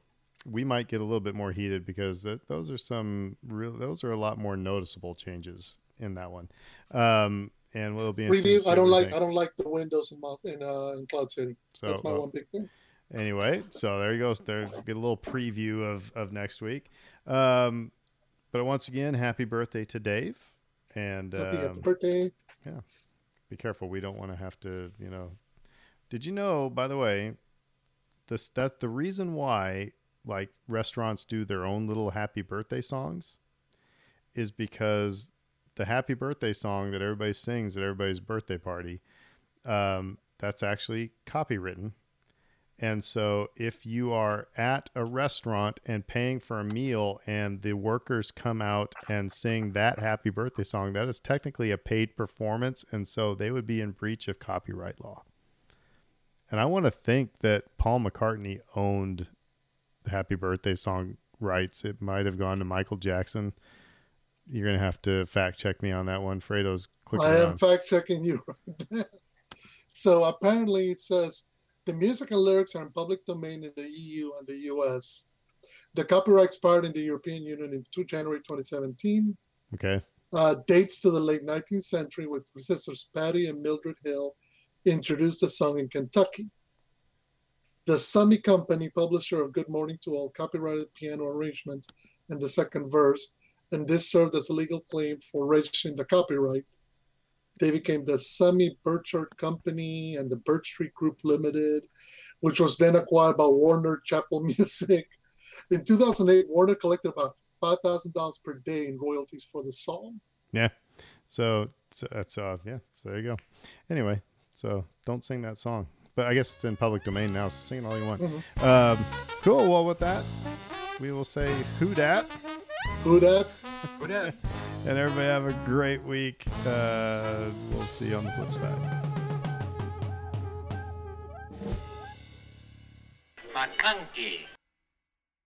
We might get a little bit more heated because th- those are some real. Those are a lot more noticeable changes in that one. Um, and we'll be Review. I don't like. think. I don't like the windows in Mos- in, uh, in Cloud City. So That's my one big thing. anyway, so there you go. There, get a little preview of of next week. Um, but once again, happy birthday to Dave, and Happy, happy um, birthday. Yeah. Be careful. We don't want to have to, you know. Did you know, by the way, this that's the reason why like restaurants do their own little happy birthday songs is because the happy birthday song that everybody sings at everybody's birthday party, um, that's actually copywritten. And so if you are at a restaurant and paying for a meal and the workers come out and sing that happy birthday song, that is technically a paid performance. And so they would be in breach of copyright law. And I want to think that Paul McCartney owned the happy birthday song rights. It might have gone to Michael Jackson. You're going to have to fact check me on that one. Fredo's clicking I am fact checking you right now. So apparently, it says the music and lyrics are in public domain in the EU and the US. The copyright expired in the European Union in 2 January 2017. Okay. Uh, dates to the late 19th century, with sisters Patty and Mildred Hill introduced the song in Kentucky. The Summy Company, publisher of Good Morning to All, copyrighted piano arrangements and the second verse, and this served as a legal claim for registering the copyright. They became the Summy-Birchard Company and the Birch Tree Group Limited, which was then acquired by Warner Chappell Music. In 2008, Warner collected about $5,000 per day in royalties for the song. Yeah. So, so that's uh yeah. So there you go. Anyway, so don't sing that song. But I guess it's in public domain now, so sing it all you want. Mhm. Um, cool. Well, with that, we will say who dat, Who that? Who dat? and everybody have a great week. Uh, we'll see you on the flip side. Maclunkey.